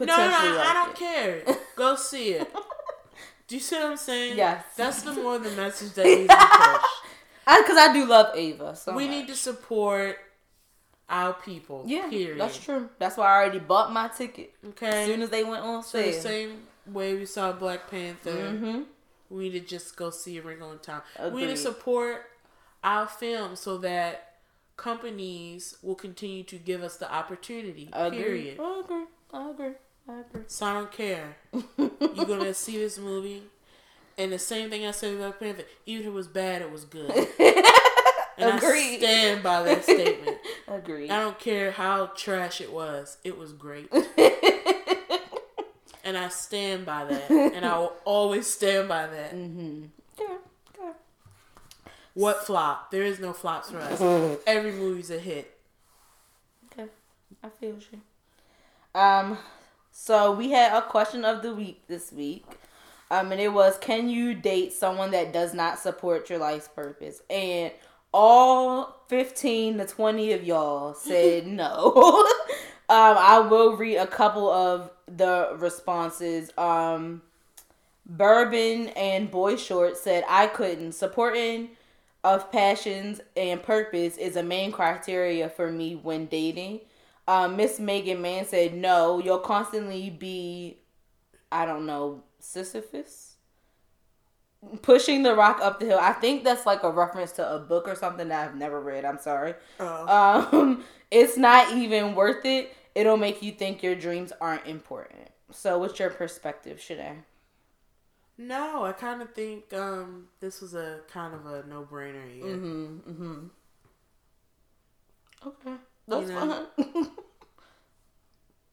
No, no, no, like I don't it. care. Go see it. Do you see what I'm saying? Yes. That's the more the message that needs to be pushed. Because I, do love Ava. So we much. need to support our people. Yeah, Period. that's true. That's why I already bought my ticket Okay. as soon as they went on sale. so the same way we saw Black Panther, Mm-hmm. we need to just go see a Wrinkle in Time. We need to support our film so that companies will continue to give us the opportunity. Period. I agree. I agree. I agree. So I don't care. You're gonna see this movie, and the same thing I said about Panther. Even if it was bad, it was good. And I stand by that statement. Agreed. I don't care how trash it was. It was great. and I stand by that. And I will always stand by that. mm-hmm. Okay. Okay. What flop? There is no flops for us. Every movie's a hit. Okay. I feel you. Um, so we had a question of the week this week. Um, and it was, can you date someone that does not support your life's purpose? And all 15 to 20 of y'all said no. um, I will read a couple of the responses. Um, Bourbon and Boy Short said, I couldn't. Supporting of passions and purpose is a main criteria for me when dating. Um, Miss Megan Man said, no, you'll constantly be, I don't know, Sisyphus? Pushing the rock up the hill. I think that's like a reference to a book or something that I've never read. I'm sorry. Oh. Um, it's not even worth it. It'll make you think your dreams aren't important. So, what's your perspective, Shanae? No, I kind of think um, this was a kind of a no brainer. Yeah. Mm-hmm. Mm-hmm. Okay, that's You know? fine.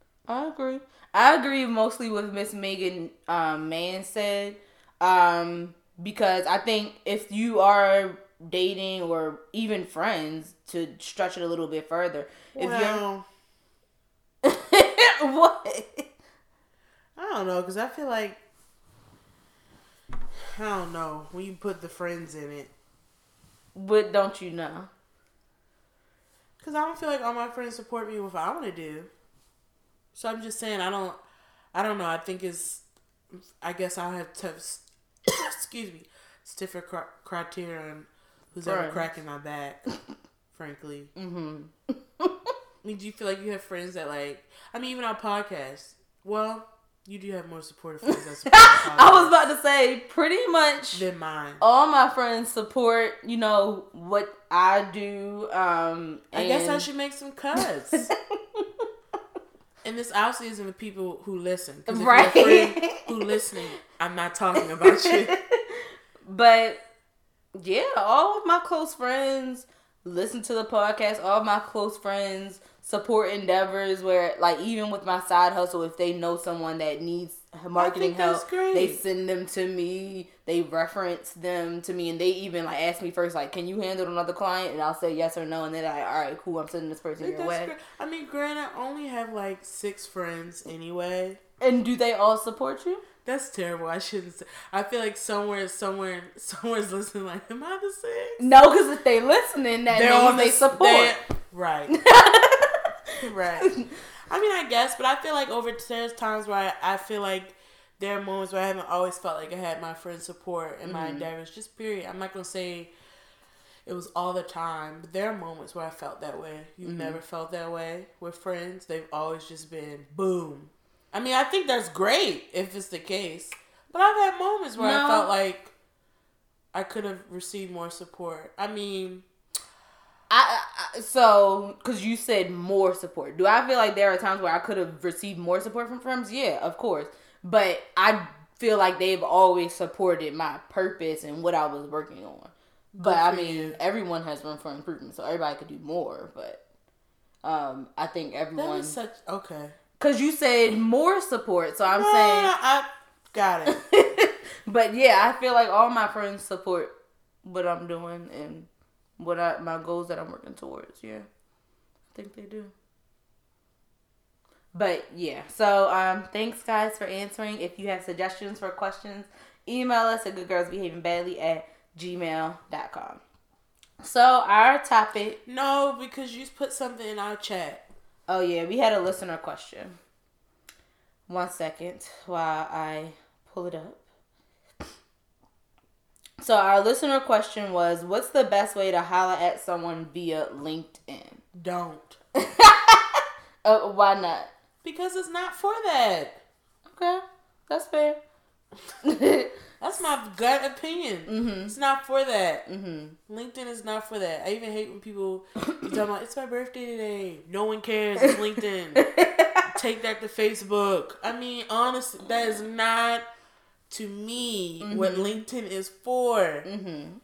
I agree. I agree mostly with Miss Megan um, Man said, um, because I think if you are dating or even friends, to stretch it a little bit further, if Well, you're what? I don't know because I feel like I don't know when you put the friends in it But don't you know? because I don't feel like all my friends support me with what I want to do. So I'm just saying I don't. I don't know. I think it's. I guess I have to. excuse me. Stiffer cri- criteria on who's ever cracking my back. frankly. Mm-hmm. I mean, do you feel like you have friends that like? I mean, even on podcasts. Well, you do have more supportive friends support I was about to say pretty much than mine. all my friends support, you know, what I do. Um, I guess I should make some cuts. and this obviously isn't the people who listen. if Right. You're a friend who listening? I'm not talking about you. but yeah, all of my close friends listen to the podcast. All of my close friends support endeavors where, like, even with my side hustle, if they know someone that needs marketing help, they send them to me. They reference them to me, and they even like ask me first, like, "Can you handle another client?" And I'll say yes or no, and they're like, "All right, cool. I'm sending this person your way." great. I mean, granted, I only have like six friends anyway. And do they all support you? That's terrible. I shouldn't say. I feel like somewhere, somewhere, somewhere's listening. Like, am I the six? No, because if they listening, that means they the- support. they- right. right. I mean, I guess, but I feel like over there's times where I, I feel like there are moments where I haven't always felt like I had my friends' support in Mm-hmm. my endeavors. Just period. I'm not gonna say it was all the time, but there are moments where I felt that way. You've Mm-hmm. never felt that way with friends. They've always just been boom. I mean, I think that's great if it's the case, but I've had moments where No. I felt like I could have received more support. I mean. I, I so because you said more support. Do I feel like there are times where I could have received more support from friends? Yeah, of course. But I feel like they've always supported my purpose and what I was working on. But I mean, you. everyone has room for improvement, so everybody could do more. But um, I think everyone such okay. because you said more support, so I'm No, saying. I got it. but yeah, I feel like all my friends support what I'm doing and what I my goals that I'm working towards. Yeah, I think they do. But yeah, so um, thanks guys for answering. If you have suggestions for questions, email us at goodgirlsbehavingbadly at gmail.com. So our topic. no, because you put something in our chat. Oh yeah, we had a listener question. One second while I pull it up. So our listener question was, "What's the best way to holler at someone via LinkedIn?" Don't. Uh, why not? Because it's not for that. Okay, that's fair. That's my gut opinion. Mhm. It's not for that. mhm. LinkedIn is not for that. I even hate when people be talking about it's my birthday today. No one cares. It's LinkedIn. Take that to Facebook. I mean, honestly, that is not to me what LinkedIn is for. Mm-hmm.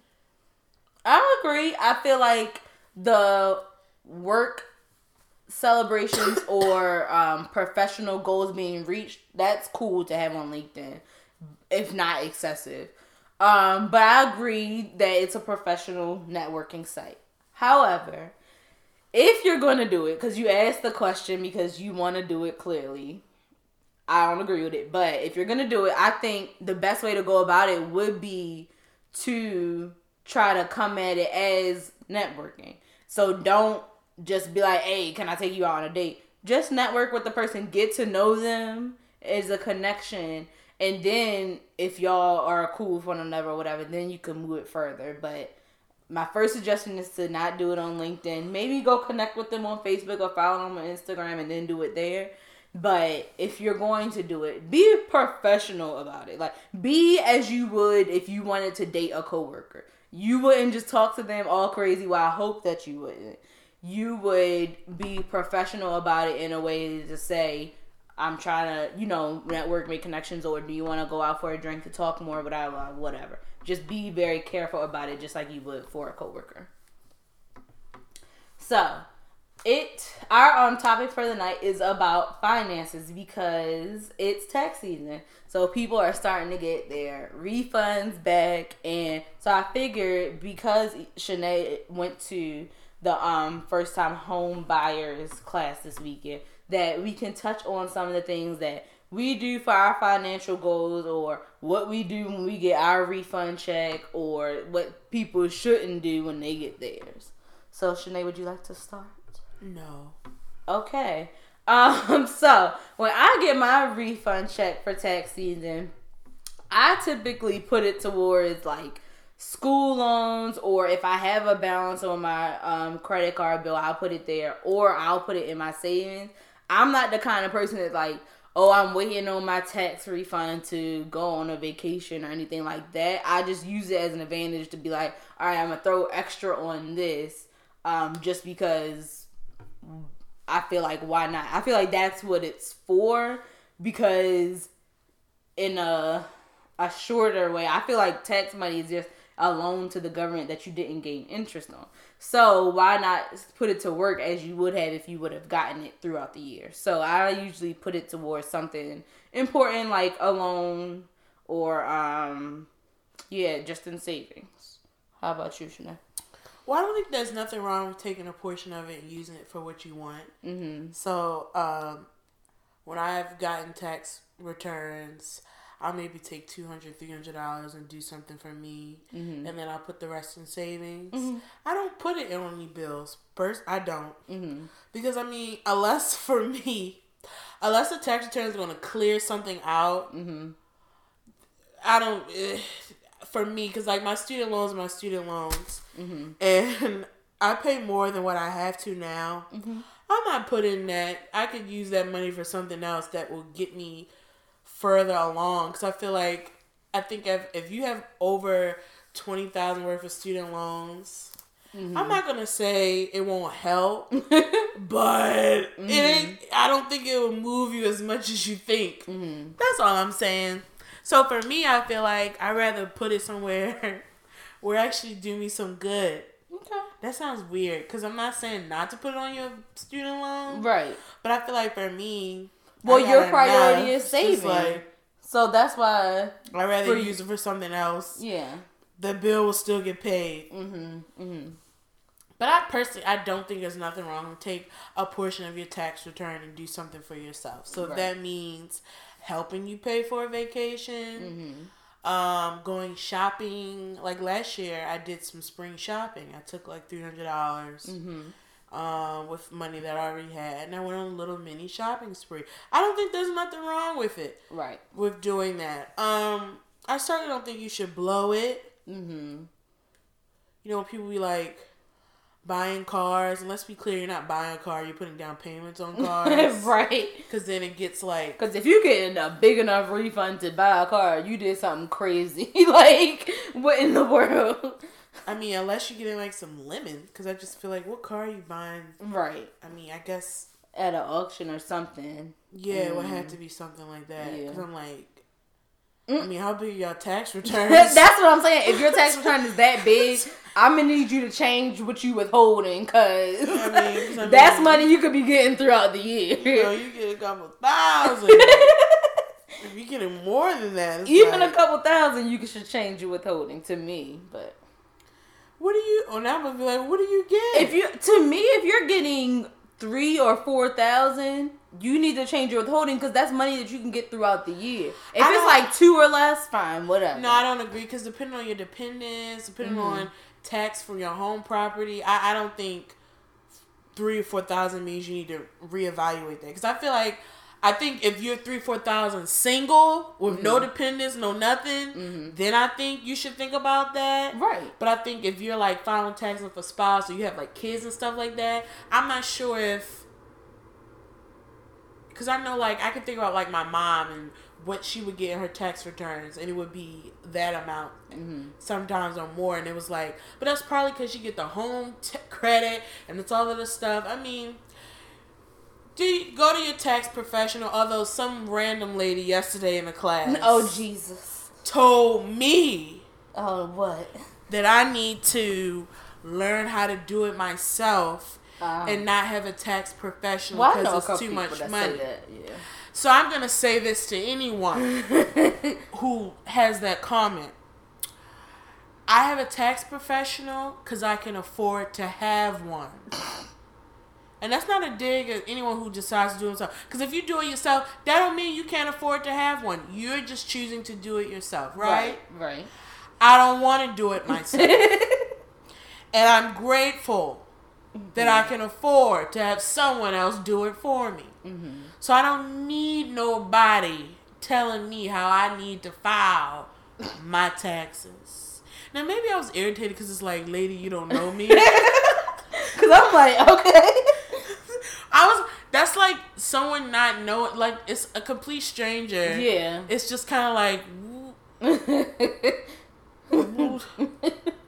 I agree. I feel like the work celebrations or um, professional goals being reached, that's cool to have on LinkedIn, if not excessive. Um, but I agree that it's a professional networking site. However, if you're going to do it, because you asked the question because you want to do it clearly, I don't agree with it. But if you're to do it, I think the best way to go about it would be to try to come at it as networking. So don't just be like, hey, can I take you out on a date? Just network with the person, get to know them as a connection. And then if y'all are cool with one another or whatever, then you can move it further. But my first suggestion is to not do it on LinkedIn. Maybe go connect with them on Facebook or follow them on Instagram and then do it there. But if you're going to do it, be professional about it. Like be as you would if you wanted to date a coworker. You wouldn't just talk to them all crazy. Well, I hope that you wouldn't. You would be professional about it in a way to say, I'm trying to, you know, network, make connections, or do you want to go out for a drink to talk more, whatever, uh, whatever. Just be very careful about it, just like you would for a coworker. So, it our um topic for the night is about finances because it's tax season. So people are starting to get their refunds back and so I figured because Shanae went to the um first time home buyers class this weekend that we can touch on some of the things that we do for our financial goals or what we do when we get our refund check or what people shouldn't do when they get theirs. So Shanae, would you like to start? No. Okay. Um, so when I get my refund check for tax season, I typically put it towards like school loans or if I have a balance on my um, credit card bill, I'll put it there or I'll put it in my savings. I'm not the kind of person that like, oh, I'm waiting on my tax refund to go on a vacation or anything like that. I just use it as an advantage to be like, all right, I'm gonna throw extra on this, um, just because I feel like why not? I feel like that's what it's for because in a a shorter way, I feel like tax money is just a loan to the government that you didn't gain interest on. So why not put it to work as you would have if you would have gotten it throughout the year? So I usually put it towards something important like a loan or um yeah, just in savings. How about you, Shanae? Well, I don't think there's nothing wrong with taking a portion of it and using it for what you want. Mm-hmm. So, um, when I've gotten tax returns, I'll maybe take $200, $300 and do something for me. Mm-hmm. And then I'll put the rest in savings. Mm-hmm. I don't put it in any bills. First, I don't. Mm-hmm. Because, I mean, unless for me, unless the tax return is going to clear something out, mm-hmm. I don't. Eh, for me, because like my student loans, my student loans, mm-hmm. and I pay more than what I have to now. Mm-hmm. I'm not putting that. I could use that money for something else that will get me further along. Because I feel like I think if if you have over twenty thousand worth of student loans. Mm-hmm. I'm not gonna say it won't help, but mm-hmm. it ain't. I don't think it will move you as much as you think. Mm-hmm. That's all I'm saying. So for me, I feel like I'd rather put it somewhere where actually do me some good. Okay. That sounds weird because I'm not saying not to put it on your student loan. Right. But I feel like for me, well, your priority is saving. Like, so that's why I'd rather use it for something else. Yeah. The bill will still get paid. Mm-hmm. Mm-hmm. But I personally, I don't think there's nothing wrong with take a portion of your tax return and do something for yourself. So right. that means helping you pay for a vacation. Mm-hmm. Um, going shopping. Like last year, I did some spring shopping. I took like three hundred dollars. Mm-hmm. Um, with money that I already had, and I went on a little mini shopping spree. I don't think there's nothing wrong with it. Right. With doing that. Um, I certainly don't think you should blow it. Mm-hmm. You know, people be like, buying cars. And let's be clear, you're not buying a car. You're putting down payments on cars, right? Because then it gets like because if you get a big enough refund to buy a car, you did something crazy. like what in the world? I mean, unless you're getting like some lemon, because I just feel like, what car are you buying? Right. I mean, I guess at an auction or something. Yeah, mm. it would have to be something like that. Because yeah. I'm like, I mean, how big your tax return? That's what I'm saying. If your tax return is that big, I'm gonna need you to change what you withholding, cause I mean, I mean, that's money you could be getting throughout the year. You know, you get a couple thousand. if you're getting more than that, even like, a couple thousand, you should change your withholding to me. But what do you? Oh, now I'm gonna be like, what do you get? If you to me, if you're getting three or four thousand, you need to change your withholding because that's money that you can get throughout the year. If it's like two or less, fine, whatever. no, I don't agree because depending on your dependents, depending Mm-hmm. on tax from your home property, I, I don't think three or four thousand means you need to reevaluate that. Because I feel like I think if you're three four thousand single with no Mm-hmm. dependents, no nothing, then I think you should think about that. Right. But I think if you're like filing taxes for spouse or you have like kids and stuff like that, I'm not sure if because I know like I can think about like my mom and what she would get in her tax returns, and it would be that amount sometimes or more. And it was like, but that's probably because you get the home t- credit and it's all of this stuff. I mean. Do you go to your tax professional? Although some random lady yesterday in the class Oh Jesus. told me Oh what? that I need to learn how to do it myself Um, and not have a tax professional well, I know a because it's too much money. Yeah. So I'm gonna say this to anyone who has that comment. I have a tax professional because I can afford to have one. And that's not a dig at anyone who decides to do it himself. Because if you do it yourself, that don't mean you can't afford to have one. You're just choosing to do it yourself, right? Right. I don't want to do it myself. and I'm grateful that I can afford to have someone else do it for me. Mm-hmm. So I don't need nobody telling me how I need to file my taxes. Now maybe I was irritated because it's like, lady, you don't know me. Cause I'm like, okay. I was. That's like someone not knowing. Like it's a complete stranger. yeah. It's just kind of like.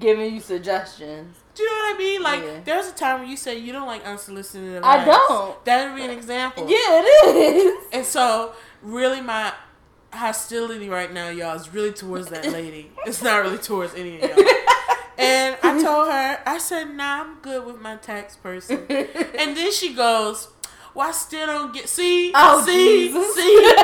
Giving you suggestions. Do you know what I mean? Like, Yeah. there's a time when you say you don't like unsolicited advice. I don't. That would be an example. Yeah, it is. And so, really, my hostility right now, y'all, is really towards that lady. it's not really towards any of y'all. And I told her, I said, nah, I'm good with my tax person. And then she goes, well, I still don't get, see, Oh, see, Jesus. see.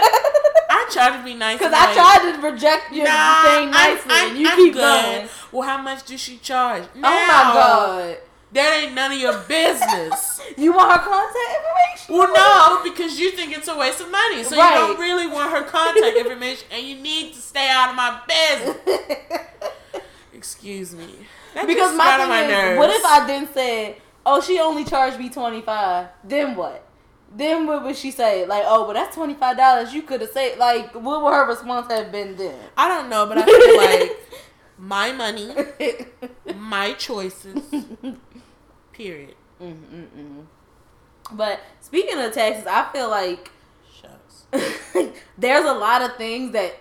I try to be nice. Because I like, tried to reject your Nah, thing I'm- nicely, I'm- and you I'm keep good. going. Well, how much does she charge? Oh my god! That ain't none of your business. You want her contact information? well, no, because you think it's a waste of money. So Right. you don't really want her contact information, and you need to stay out of my business. Excuse me. That because just my thing my is, nerves. what if I then said, "Oh, she only charged me twenty five? Then what? Then what would she say? Like, oh, but that's twenty five dollars. You could have said, like, what would her response have been then? I don't know, but I feel like my money, my choices. Period. Mm-mm-mm. But speaking of taxes, I feel like there's a lot of things that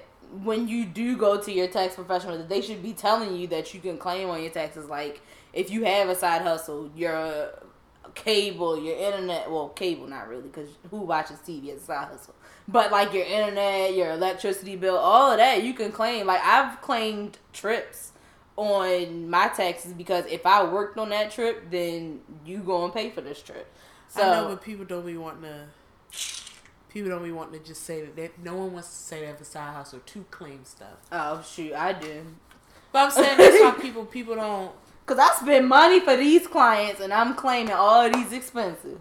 when you do go to your tax professional that they should be telling you that you can claim on your taxes like if you have a side hustle your cable your internet well cable not really because who watches tv as a side hustle but like your internet your electricity bill all of that you can claim like i've claimed trips on my taxes because if i worked on that trip then you go and pay for this trip so I know, but people don't be wanting to. People don't be wanting to just say that. They, no one wants to say they have a side hustle to claim stuff. oh shoot i do But I'm saying that's why people people don't. Cause I spend money for these clients and I'm claiming all these expenses.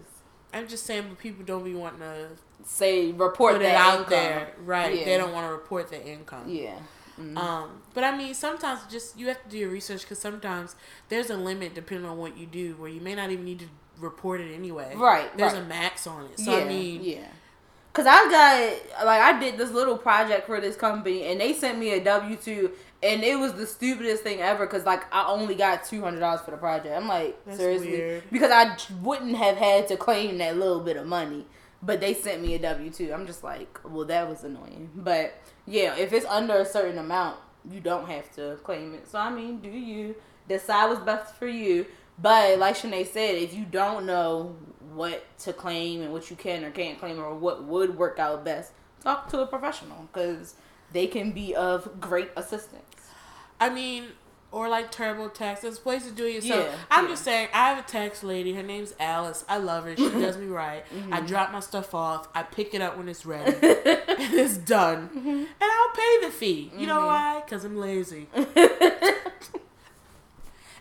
I'm just saying, but people don't be wanting to Say report that it out income. there, right? Yeah. They don't want to report their income. Yeah. Mhm. Um, but I mean, sometimes just you have to do your research because sometimes there's a limit depending on what you do, where you may not even need to report it anyway. Right, There's right. a max on it. So yeah. I mean, yeah. Cause I got like I did this little project for this company and they sent me a W two and it was the stupidest thing ever because like I only got two hundred dollars for the project. I'm like That's seriously weird. because I wouldn't have had to claim that little bit of money, but they sent me a W two. I'm just like, well, that was annoying. But yeah, if it's under a certain amount, you don't have to claim it. So I mean, do you decide what's best for you? But like Shanae said, if you don't know what to claim and what you can or can't claim or what would work out best, talk to a professional because they can be of great assistance. I mean, or like TurboTax. There's ways to do it yourself. Yeah, I'm yeah. just saying, I have a tax lady. Her name's Alice. I love her. She does me right. Mm-hmm. I drop my stuff off. I pick it up when it's ready. and it's done. Mm-hmm. And I'll pay the fee. You know why? Because I'm lazy.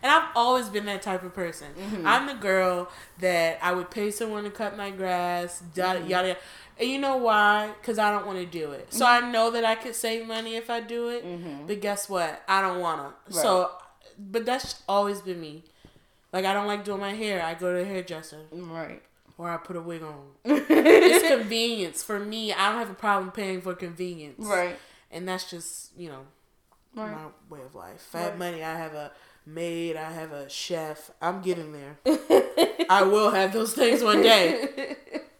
And I've always been that type of person. Mm-hmm. I'm the girl that I would pay someone to cut my grass, yada Mm-hmm. yada. And you know why? Because I don't want to do it. So Mm-hmm. I know that I could save money if I do it. But guess what? I don't want to. Right. So, but that's always been me. Like, I don't like doing my hair. I go to the hairdresser Right. or I put a wig on. it's convenience. For me, I don't have a problem paying for convenience. Right. And that's just, you know, Right. my way of life. If I have money, I have a maid, I have a chef. I'm getting there. I will have those things one day.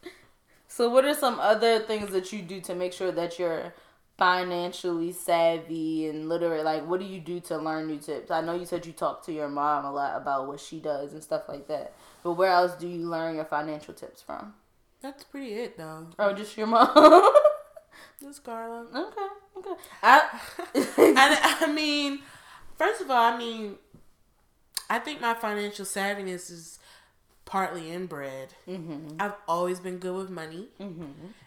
So, what are some other things that you do to make sure that you're financially savvy and literate? Like, what do you do to learn new tips? I know you said you talk to your mom a lot about what she does and stuff like that. But where else do you learn your financial tips from? That's pretty it, though. Oh, just your mom. Just Carla. okay, okay. I, I, I mean, first of all, I mean, I think my financial savviness is partly inbred. mm-hmm, I've always been good with money, mm-hmm.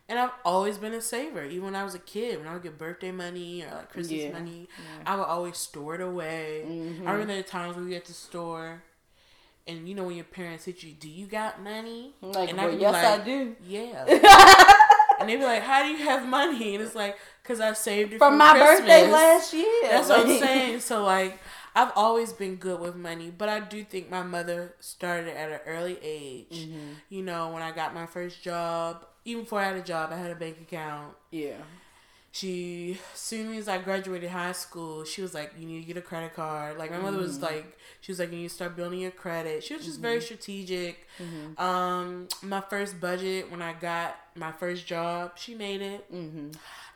and I've always been a saver. Even when I was a kid, when I would get birthday money or like Christmas Yeah. money, I would always store it away. Mhm. I remember the times when we at the store, and you know when your parents hit you, "Do you got money?" Like, and well, yes, like, I do. Yeah. and they'd be like, "How do you have money?" And it's like, "Cause I saved it From for my Christmas. birthday last year. That's what I'm saying. So like, I've always been good with money, but I do think my mother started at an early age. Mm-hmm. You know, when I got my first job, even before I had a job, I had a bank account. Yeah. She, soon as I graduated high school, she was like, "You need to get a credit card." Like my mother was like, she was like, "You need to start building your credit." She was just very strategic. Um, my first budget when I got my first job, she made it. Mm-hmm.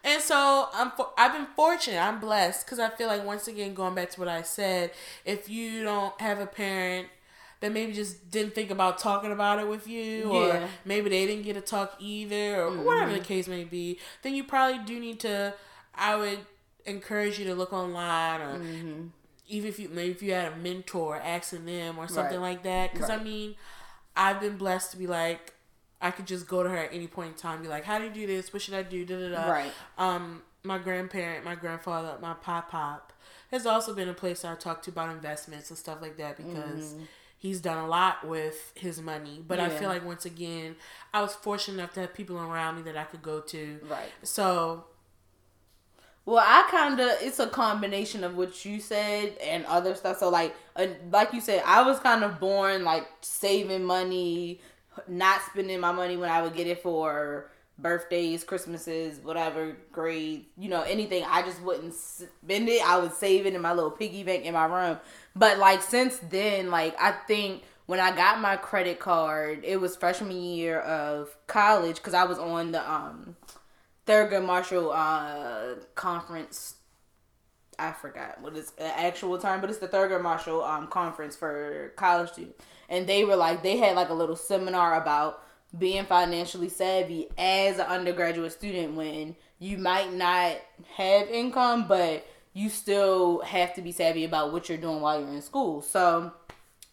And so I'm for, I've been fortunate. I'm blessed because I feel like once again going back to what I said, if you don't have a parent that maybe just didn't think about talking about it with you, or Yeah. maybe they didn't get to talk either, or whatever the case may be, then you probably do need to. I would encourage you to look online, or Mm-hmm. even if you maybe if you had a mentor, asking them or something Right. like that. Because I mean, I've been blessed to be like. I could just go to her at any point in time, be like, "How do you do this? What should I do?" Da da da Right. um my grandparent, my grandfather, my pop pop has also been a place I talk to about investments and stuff like that because he's done a lot with his money. But I feel like once again, I was fortunate enough to have people around me that I could go to. Right. So Well, I kind of it's a combination of what you said and other stuff. So like, uh, like you said, I was kind of born like saving money, not spending my money when I would get it for birthdays, Christmases, whatever, grades, you know, anything. I just wouldn't spend it. I would save it in my little piggy bank in my room. But like since then, like I think when I got my credit card, it was freshman year of college because I was on the um Thurgood Marshall uh conference. I forgot what is the actual term, but it's the Thurgood Marshall um conference for college students. And they were like they had like a little seminar about being financially savvy as an undergraduate student when you might not have income, but you still have to be savvy about what you're doing while you're in school. So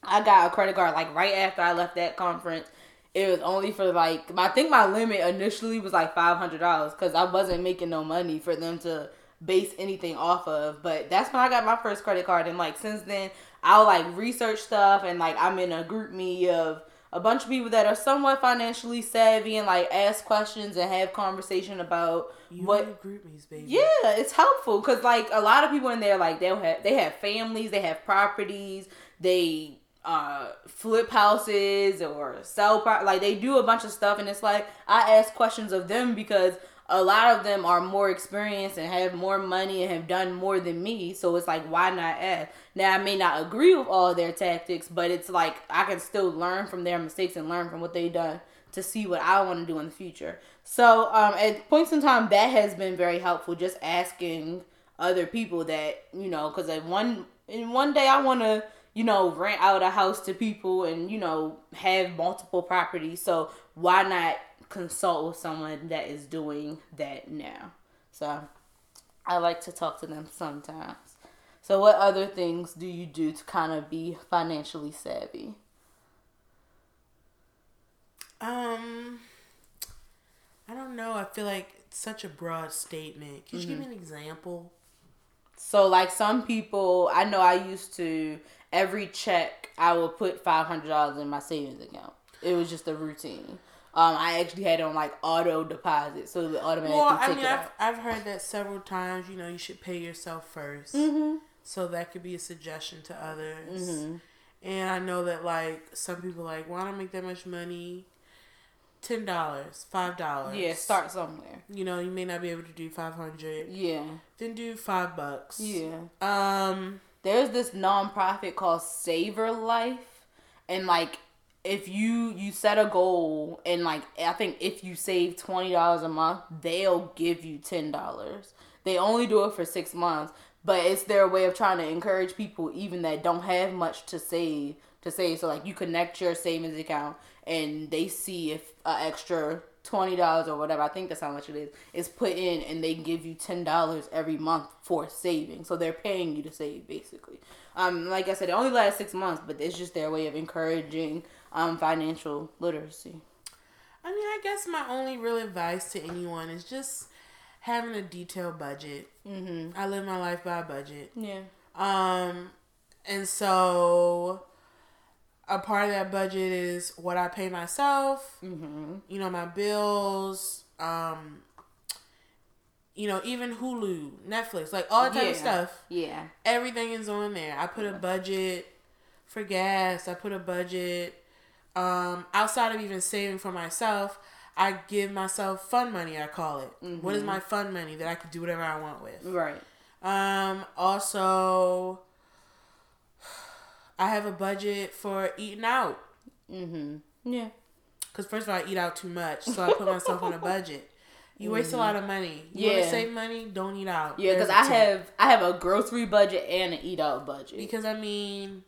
I got a credit card like right after I left that conference. It was only for like I think my limit initially was like five hundred dollars because I wasn't making no money for them to base anything off of. But that's when I got my first credit card, and like since then I'll like research stuff and like I'm in a GroupMe of a bunch of people that are somewhat financially savvy and like ask questions and have conversation about you what need GroupMe's, baby. yeah, it's helpful because like a lot of people in there, like they'll have they have families, they have properties, they uh flip houses or sell pro- like they do a bunch of stuff, and it's like I ask questions of them because a lot of them are more experienced and have more money and have done more than me. So it's like why not ask? Now I may not agree with all their tactics, but it's like I can still learn from their mistakes and learn from what they've done to see what I want to do in the future. So um, at points in time, that has been very helpful. Just asking other people that you know, because one in one day I want to you know rent out a house to people and you know have multiple properties. So why not consult with someone that is doing that now? So I like to talk to them sometimes. So what other things do you do to kind of be financially savvy? Um, I don't know. I feel like it's such a broad statement. Can you give me an example? So like some people, I know I used to every check I would put five hundred dollars in my savings account. It was just a routine. Um, I actually had it on like auto deposit, so it automatically Well, I mean, I've. I've heard that several times. You know, you should pay yourself 1st Mm-hmm. So that could be a suggestion to others. And I know that like some people like, why don't make that much money? Ten dollars, five dollars. Yeah, start somewhere. You know, you may not be able to do five hundred. Yeah, Then do five bucks. yeah. Um. there's this nonprofit called SaverLife, and like if you you set a goal and like I think if you save twenty dollars a month, they'll give you ten dollars. They only do it for six months, but it's their way of trying to encourage people even that don't have much to save to save. So like you connect your savings account and they see if an extra twenty dollars or whatever I think that's how much it is is put in, and they give you ten dollars every month for saving. So they're paying you to save basically. Um, like I said, it only lasts six months, but it's just their way of encouraging um financial literacy. I mean, I guess my only real advice to anyone is just having a detailed budget. Mm-hmm. I live my life by a budget. Yeah. Um, and so a part of that budget is what I pay myself, Mm-hmm. you know, my bills, um, you know, even Hulu, Netflix, like all that type of stuff. Yeah. Everything is on there. I put a budget for gas. I put a budget um, outside of even saving for myself. I give myself fun money. I call it. What is my fun money that I can do whatever I want with? Right. Um, also, I have a budget for eating out. Mm-hmm. Yeah. Because, first of all, I eat out too much. So I put myself on a budget. You waste a lot of money. You want Yeah. to save money? Don't eat out. Yeah, because I tip. have I have a grocery budget and an eat out budget. Because, I mean,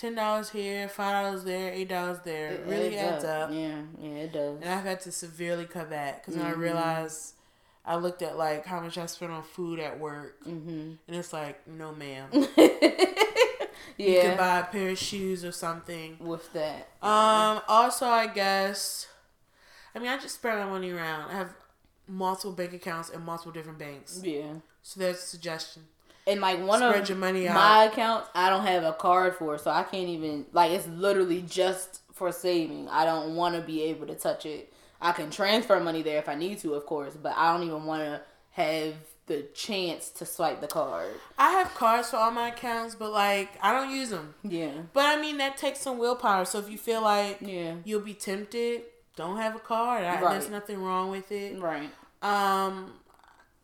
$10 here, $5 there, $8 there. It really adds up. Yeah, yeah, it does. And I've had to severely cut back. Because I Mm-hmm. realized, I looked at, like, how much I spent on food at work. Mm-hmm. And it's like, no, ma'am. Yeah. You could buy a pair of shoes or something. with that. Um. Also, I guess. I mean, I just spread my money around. I have multiple bank accounts in multiple different banks. Yeah. So that's a suggestion. And like one Spread of my out. accounts, I don't have a card for, so I can't even like it's literally just for saving. I don't want to be able to touch it. I can transfer money there if I need to, of course, but I don't even want to have the chance to swipe the card. I have cards for all my accounts, but like I don't use them. Yeah. But I mean, that takes some willpower. So if you feel like Yeah. you'll be tempted, don't have a card. I, Right. There's nothing wrong with it. Right. Um,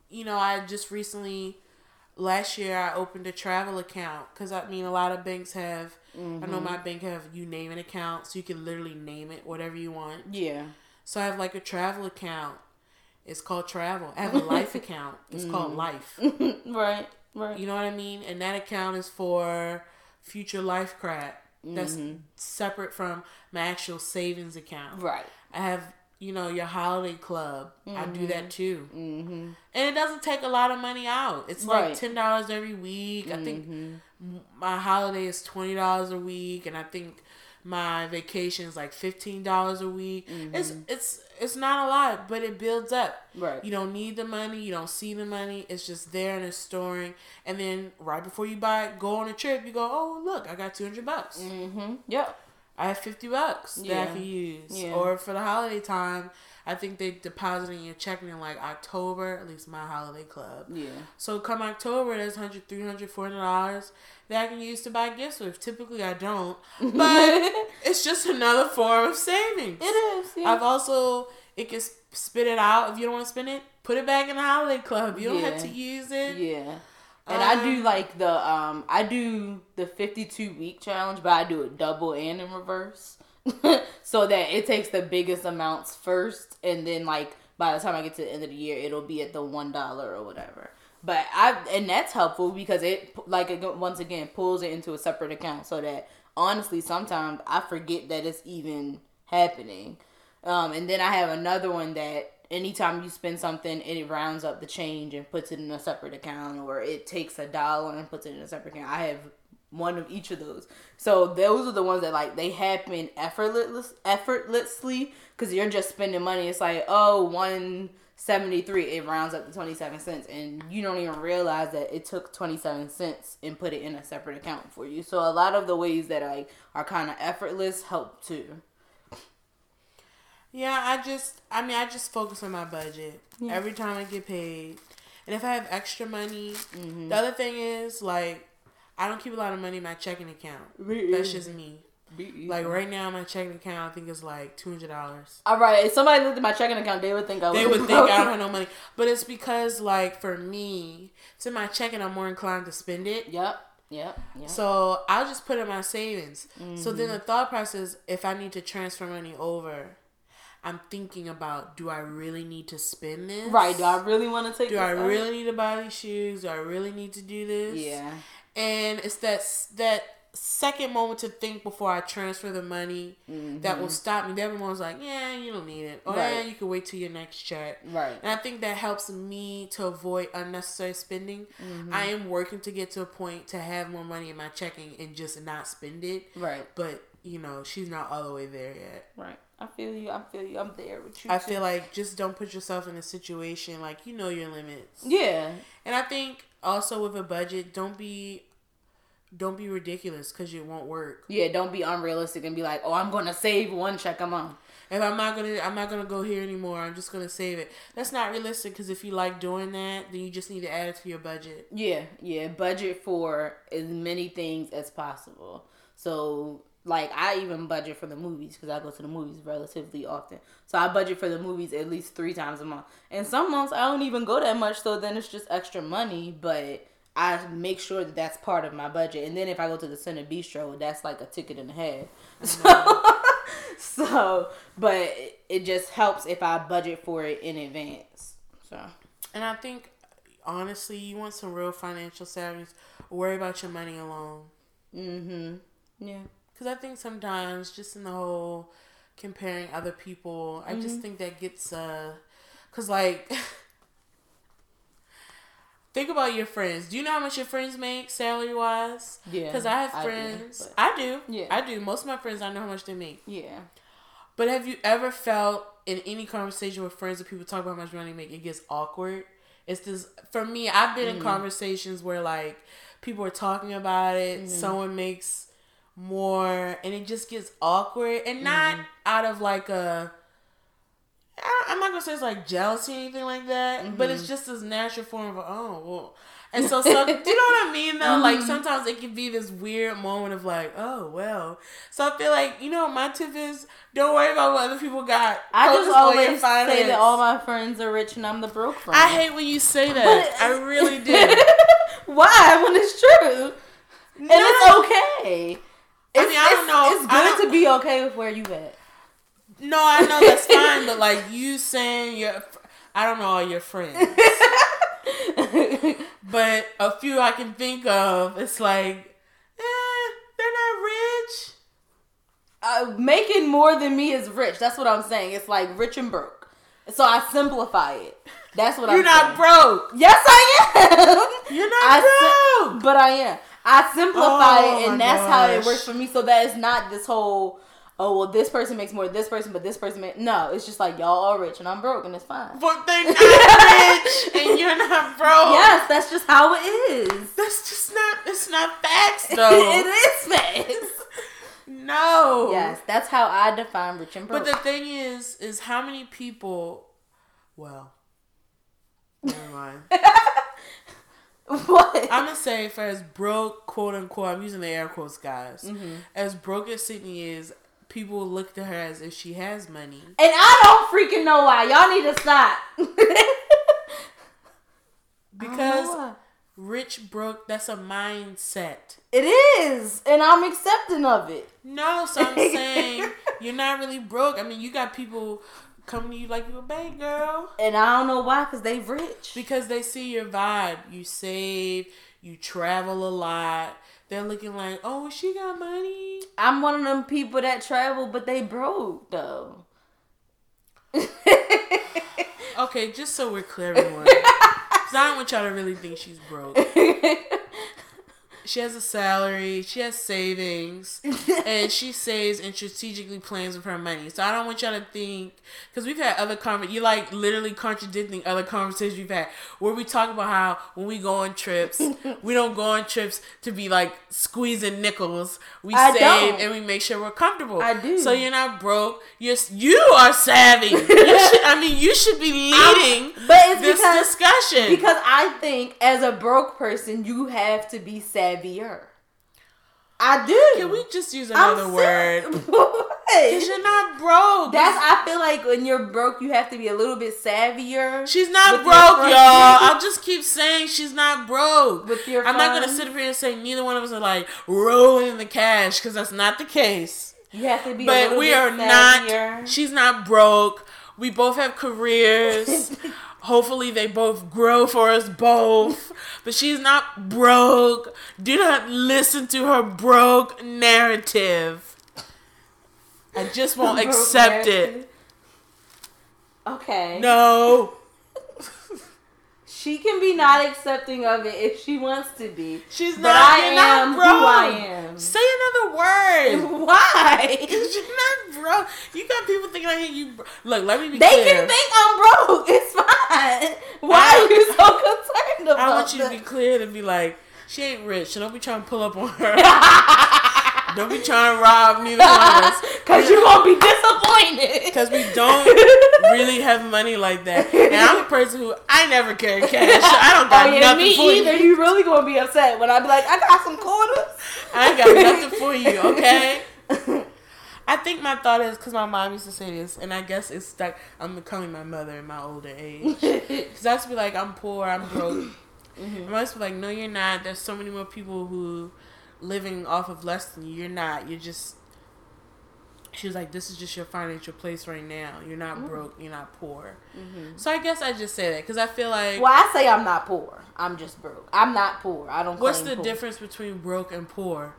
you know, I just recently, last year, I opened a travel account because I mean, a lot of banks have. I Mm-hmm. know my bank have you name an account, so you can literally name it whatever you want. Yeah. So I have like a travel account. It's called travel. I have a life account. It's called Mm-hmm. life. right. Right. You know what I mean? And that account is for future life crap. That's Mm-hmm. separate from my actual savings account. Right. I have, you know, your holiday club. I do that too. Mm-hmm. And it doesn't take a lot of money out. It's Right. like ten dollars every week. I think Mm-hmm. my holiday is twenty dollars a week, and I think my vacation is like fifteen dollars a week. It's it's it's not a lot, but it builds up. Mm-hmm. Right. You don't need the money. You don't see the money. It's just there and it's storing. And then right before you buy it, go on a trip, you go, oh look, I got two hundred bucks. Mm-hmm. Yep. I have fifty bucks that I can use. Yeah. Or for the holiday time, I think they deposit in your checking in like October, at least my holiday club. Yeah. So come October, there's 100 300 400 dollars that I can use to buy gifts with. Typically, I don't, but it's just another form of savings. It is. Yeah. I've also it can spit it out if you don't want to spend it. Put it back in the holiday club. You don't have to use it. Yeah. And I do Um, like the um I do the 52 week challenge, but I do it double and in reverse. so that it takes the biggest amounts first and then like by the time I get to the end of the year it'll be at the $1 or whatever. But I and that's helpful because it like once again pulls it into a separate account so that honestly sometimes I forget that it's even happening. Um, and then I have another one that anytime you spend something, it rounds up the change and puts it in a separate account, or it takes a dollar and puts it in a separate account. I have one of each of those. So those are the ones that like they happen effortless effortlessly because you're just spending money. It's like oh one seventy three, it rounds up to twenty seven cents, and you don't even realize that it took twenty seven cents and put it in a separate account for you. So a lot of the ways that like are kind of effortless help too. Yeah, I just, I mean, I just focus on my budget Yeah. every time I get paid, and if I have extra money, Mm-hmm. the other thing is like, I don't keep a lot of money in my checking account. That's just me. Like right now, my checking account I think is like two hundred dollars. All right, if somebody looked at my checking account, they would think I. They would think I don't have no money, but it's because like for me, to my checking, I'm more inclined to spend it. Yep. Yep. Yep. So I'll just put it in my savings. So then Mm-hmm. the thought process, if I need to transfer money over, I'm thinking about: Do I really need to spend this? right. Do I really want to take? Do this I out? really need to buy these shoes? Do I really need to do this? Yeah. And it's that that second moment to think before I transfer the money that will stop me. The other one's like, yeah, you don't need it. Or yeah, Mm-hmm. You can wait till your next check. Right. And I think that helps me to avoid unnecessary spending. Mm-hmm. I am working to get to a point to have more money in my checking and just not spend it. Right. But, you know, she's not all the way there yet. Right. I feel you. I feel you. I'm there with you. I too. feel like just don't put yourself in a situation like you know your limits. Yeah. And I think also with a budget, don't be don't be ridiculous because it won't work. Yeah. Don't be unrealistic and be like, oh, I'm gonna save one check a month. If I'm not gonna, I'm not gonna go here anymore. I'm just gonna save it. That's not realistic because if you like doing that, then you just need to add it to your budget. Yeah. Yeah. Budget for as many things as possible. So. Like I even budget for the movies because I go to the movies relatively often. So I budget for the movies at least three times a month. And some months I don't even go that much, so then it's just extra money. But I make sure that that's part of my budget. And then if I go to the Center Bistro, that's like a ticket and a half. So, so but it, just helps if I budget for it in advance. So And I think honestly, you want some real financial savviness. Worry about your money alone. mm-hmm. Yeah. Because I think sometimes just in the whole comparing other people, I just think that gets uh, cause like. Think about your friends. Do you know how much your friends make salary wise? Yeah. Because I have do, friends. but- I do. Yeah. I do. Most of my friends, I know how much they make. yeah. But have you ever felt in any conversation with friends that people talk about how much money they make, it gets awkward? It's this for me. I've been Mm-hmm. in conversations where like people are talking about it. Mm-hmm. Someone makes more, and it just gets awkward, and not Mm-hmm. out of like a. I'm not gonna say it's like jealousy or anything like that, but Mm-hmm. it's just this natural form of oh well. And so, so do you know what I mean though? Like Mm-hmm. sometimes it can be this weird moment of like, oh well. So I feel like you know what my tip is don't worry about what other people got. I just always say that all my friends are rich and I'm the broke friend. I hate when you say that. But- I really do. Why? When it's true. And it's okay. I mean, I don't know. It's good to be okay with where you at. No, I know that's fine, but like you saying your, I don't know all your friends, but a few I can think of. It's like, eh, they're not rich. uh, making more than me is rich. That's what I'm saying. It's like rich and broke. So I simplify it. That's what You're I'm You're not saying. broke. Yes, I am. You're not I broke. but I am. I simplify Oh it, and that's how it works for me. So that it's not this whole, oh well, this person makes more this person, but this person make no. It's just like y'all are rich and I'm broke, and it's fine. But they're not rich, and you're not broke. Yes, that's just how it is. That's just not. It's not facts, though. it is facts. No. Yes, that's how I define rich and broke. But the thing is, is how many people? Well, never mind. what? I'm gonna say for as broke, quote unquote, I'm using the air quotes, guys. Mm-hmm. As broke as Sydney is, people look to her as if she has money. and I don't freaking know why. Y'all need to stop. Because rich, broke, that's a mindset. it is, and I'm accepting of it. No, so I'm saying you're not really broke. I mean, you got people coming to you like you a bank girl And I don't know why, cause they rich. because they see your vibe. You save, you travel a lot. They're looking like, oh, she got money. I'm one of them people that travel, but they broke though. Okay, just so we're clear, everyone. 'Cause I don't want y'all to really think she's broke. she has a salary, she has savings, and she saves and strategically plans with her money. So I don't want y'all to think because we've had other conver you like literally contradicting other conversations we've had where we talk about how when we go on trips, we don't go on trips to be like squeezing nickels. We I save don't. and we make sure we're comfortable. I do. So you're not broke. You're you are savvy. You should, I mean, you should be leading But it's this because discussion. because I think as a broke person, you have to be savvier. I do. Can we just use I'm another word? sa- Because you're not broke. That's I feel like when you're broke, you have to be a little bit savvier. She's not broke, y'all. I'll just keep saying she's not broke. With your I'm not gonna sit up here and say neither one of us are like rolling in the cash because that's not the case. You have to be. a But little we bit are savvier. not. She's not broke. We both have careers. Hopefully, they both grow for us both. But she's not broke. Do not listen to her broke narrative. I just won't accept narrative. it. Okay. No. She can be not accepting of it if she wants to be. She's But not. I am not who broke. I am. Say another word. Why? You're not broke. You got people thinking I hate you. bro- Look, let me be They clear. can think I'm broke. It's fine. Why I- are you so concerned about it? I want you to be clear to be like, she ain't rich, so don't be trying to pull up on her. don't be trying to rob neither one of us. Cause you're gonna be disappointed. Because we don't really have money like that. And I'm a person who I never carry cash. So I don't got oh yeah, nothing me for either. you. You really gonna be upset when I be like, I got some quarters. I ain't got nothing for you, okay? I think my thought is because my mom used to say this, and I guess it's stuck. I'm becoming my mother in my older age. Because I used to be like, I'm poor, I'm broke. Mm-hmm. I used to be like, no, you're not. There's so many more people who living off of less than you. You're not. You're just. She was like, this is just your financial place right now. You're not Mm. broke. You're not poor. So I guess I just say that because I feel like. well, I say I'm not poor. I'm just broke. I'm not poor. I don't. What's the poor. difference between broke and poor?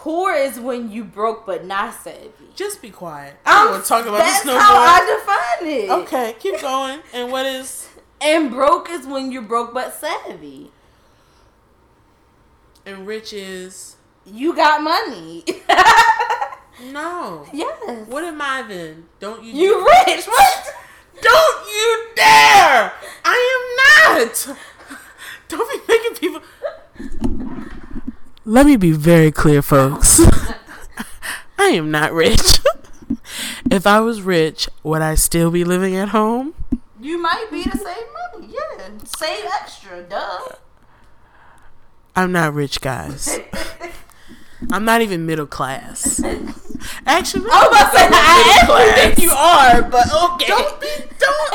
Poor is when you broke but not savvy. Just be quiet. I don't want to talk about That's this no how more. I define it. Okay, keep going. And what is And broke is when you're broke but savvy. and rich is You got money. no. yes. What am I then? Don't you You rich. What? Don't you dare! I am not. Don't be making people. Let me be very clear, folks. I am not rich. if I was rich, would I still be living at home? You might be the same money. Yeah. Save extra. Duh. I'm not rich, guys. I'm not even middle class. Actually, I was about to say, I actually think you are, but okay. Don't be, don't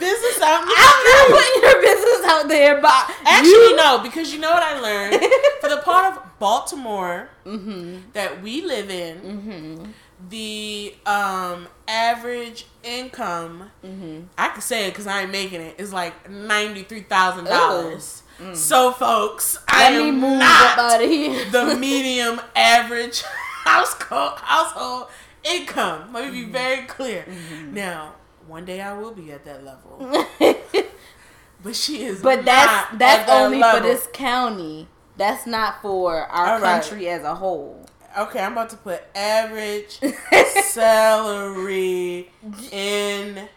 business out. I'm not putting your business out there, but Actually, you, no, because you know what I learned for the part of Baltimore Mm-hmm. that we live in. The um, average income, Mm-hmm. I can say it because I ain't making it, is like ninety three thousand dollars. So, folks, I Mm. Let me am not up out of here. the medium average household household income. Let me be very clear. Mm-hmm. Now, one day I will be at that level, but she is. But not that's at that's that only level. for this county. That's not for our All right. country as a whole. Okay, I'm about to put average salary in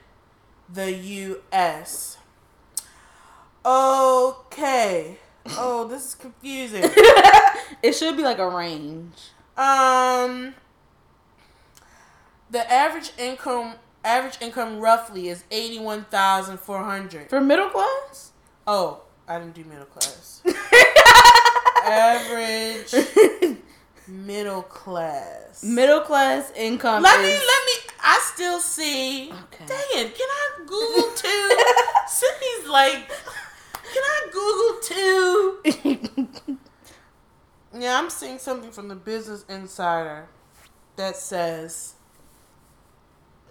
the U.S. Okay. Oh, this is confusing. It should be like a range. Um, the average income average income roughly is eighty one thousand four hundred. For middle class? Oh, I didn't do middle class. average middle class. middle class income Let is me let me. I still see. Okay. Dang it! Can I Google too? Sydney's like, can I Google too? Yeah, I'm seeing something from the Business Insider that says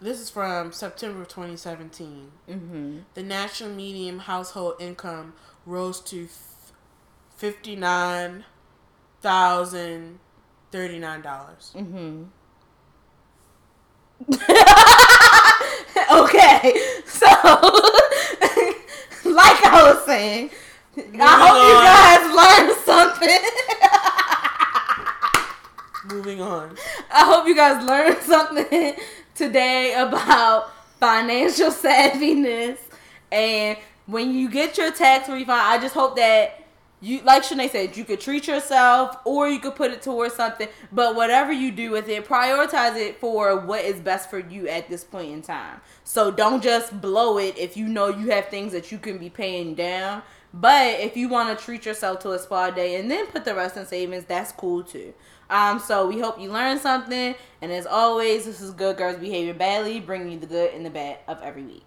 this is from September of 2017. mm-hmm. The national median household income rose to fifty nine thousand thirty nine dollars. Mm-hmm. okay, so like I was saying, I hope you guys learned something. Moving on. I hope you guys learned something today about financial savviness. And when you get your tax refund, I just hope that you, like Shanae said, you could treat yourself or you could put it towards something. But whatever you do with it, prioritize it for what is best for you at this point in time. So don't just blow it if you know you have things that you can be paying down. But if you want to treat yourself to a spa day and then put the rest in savings, that's cool too. Um, so we hope you learned something. And as always, this is Good Girls Behaving Badly, bringing you the good and the bad of every week.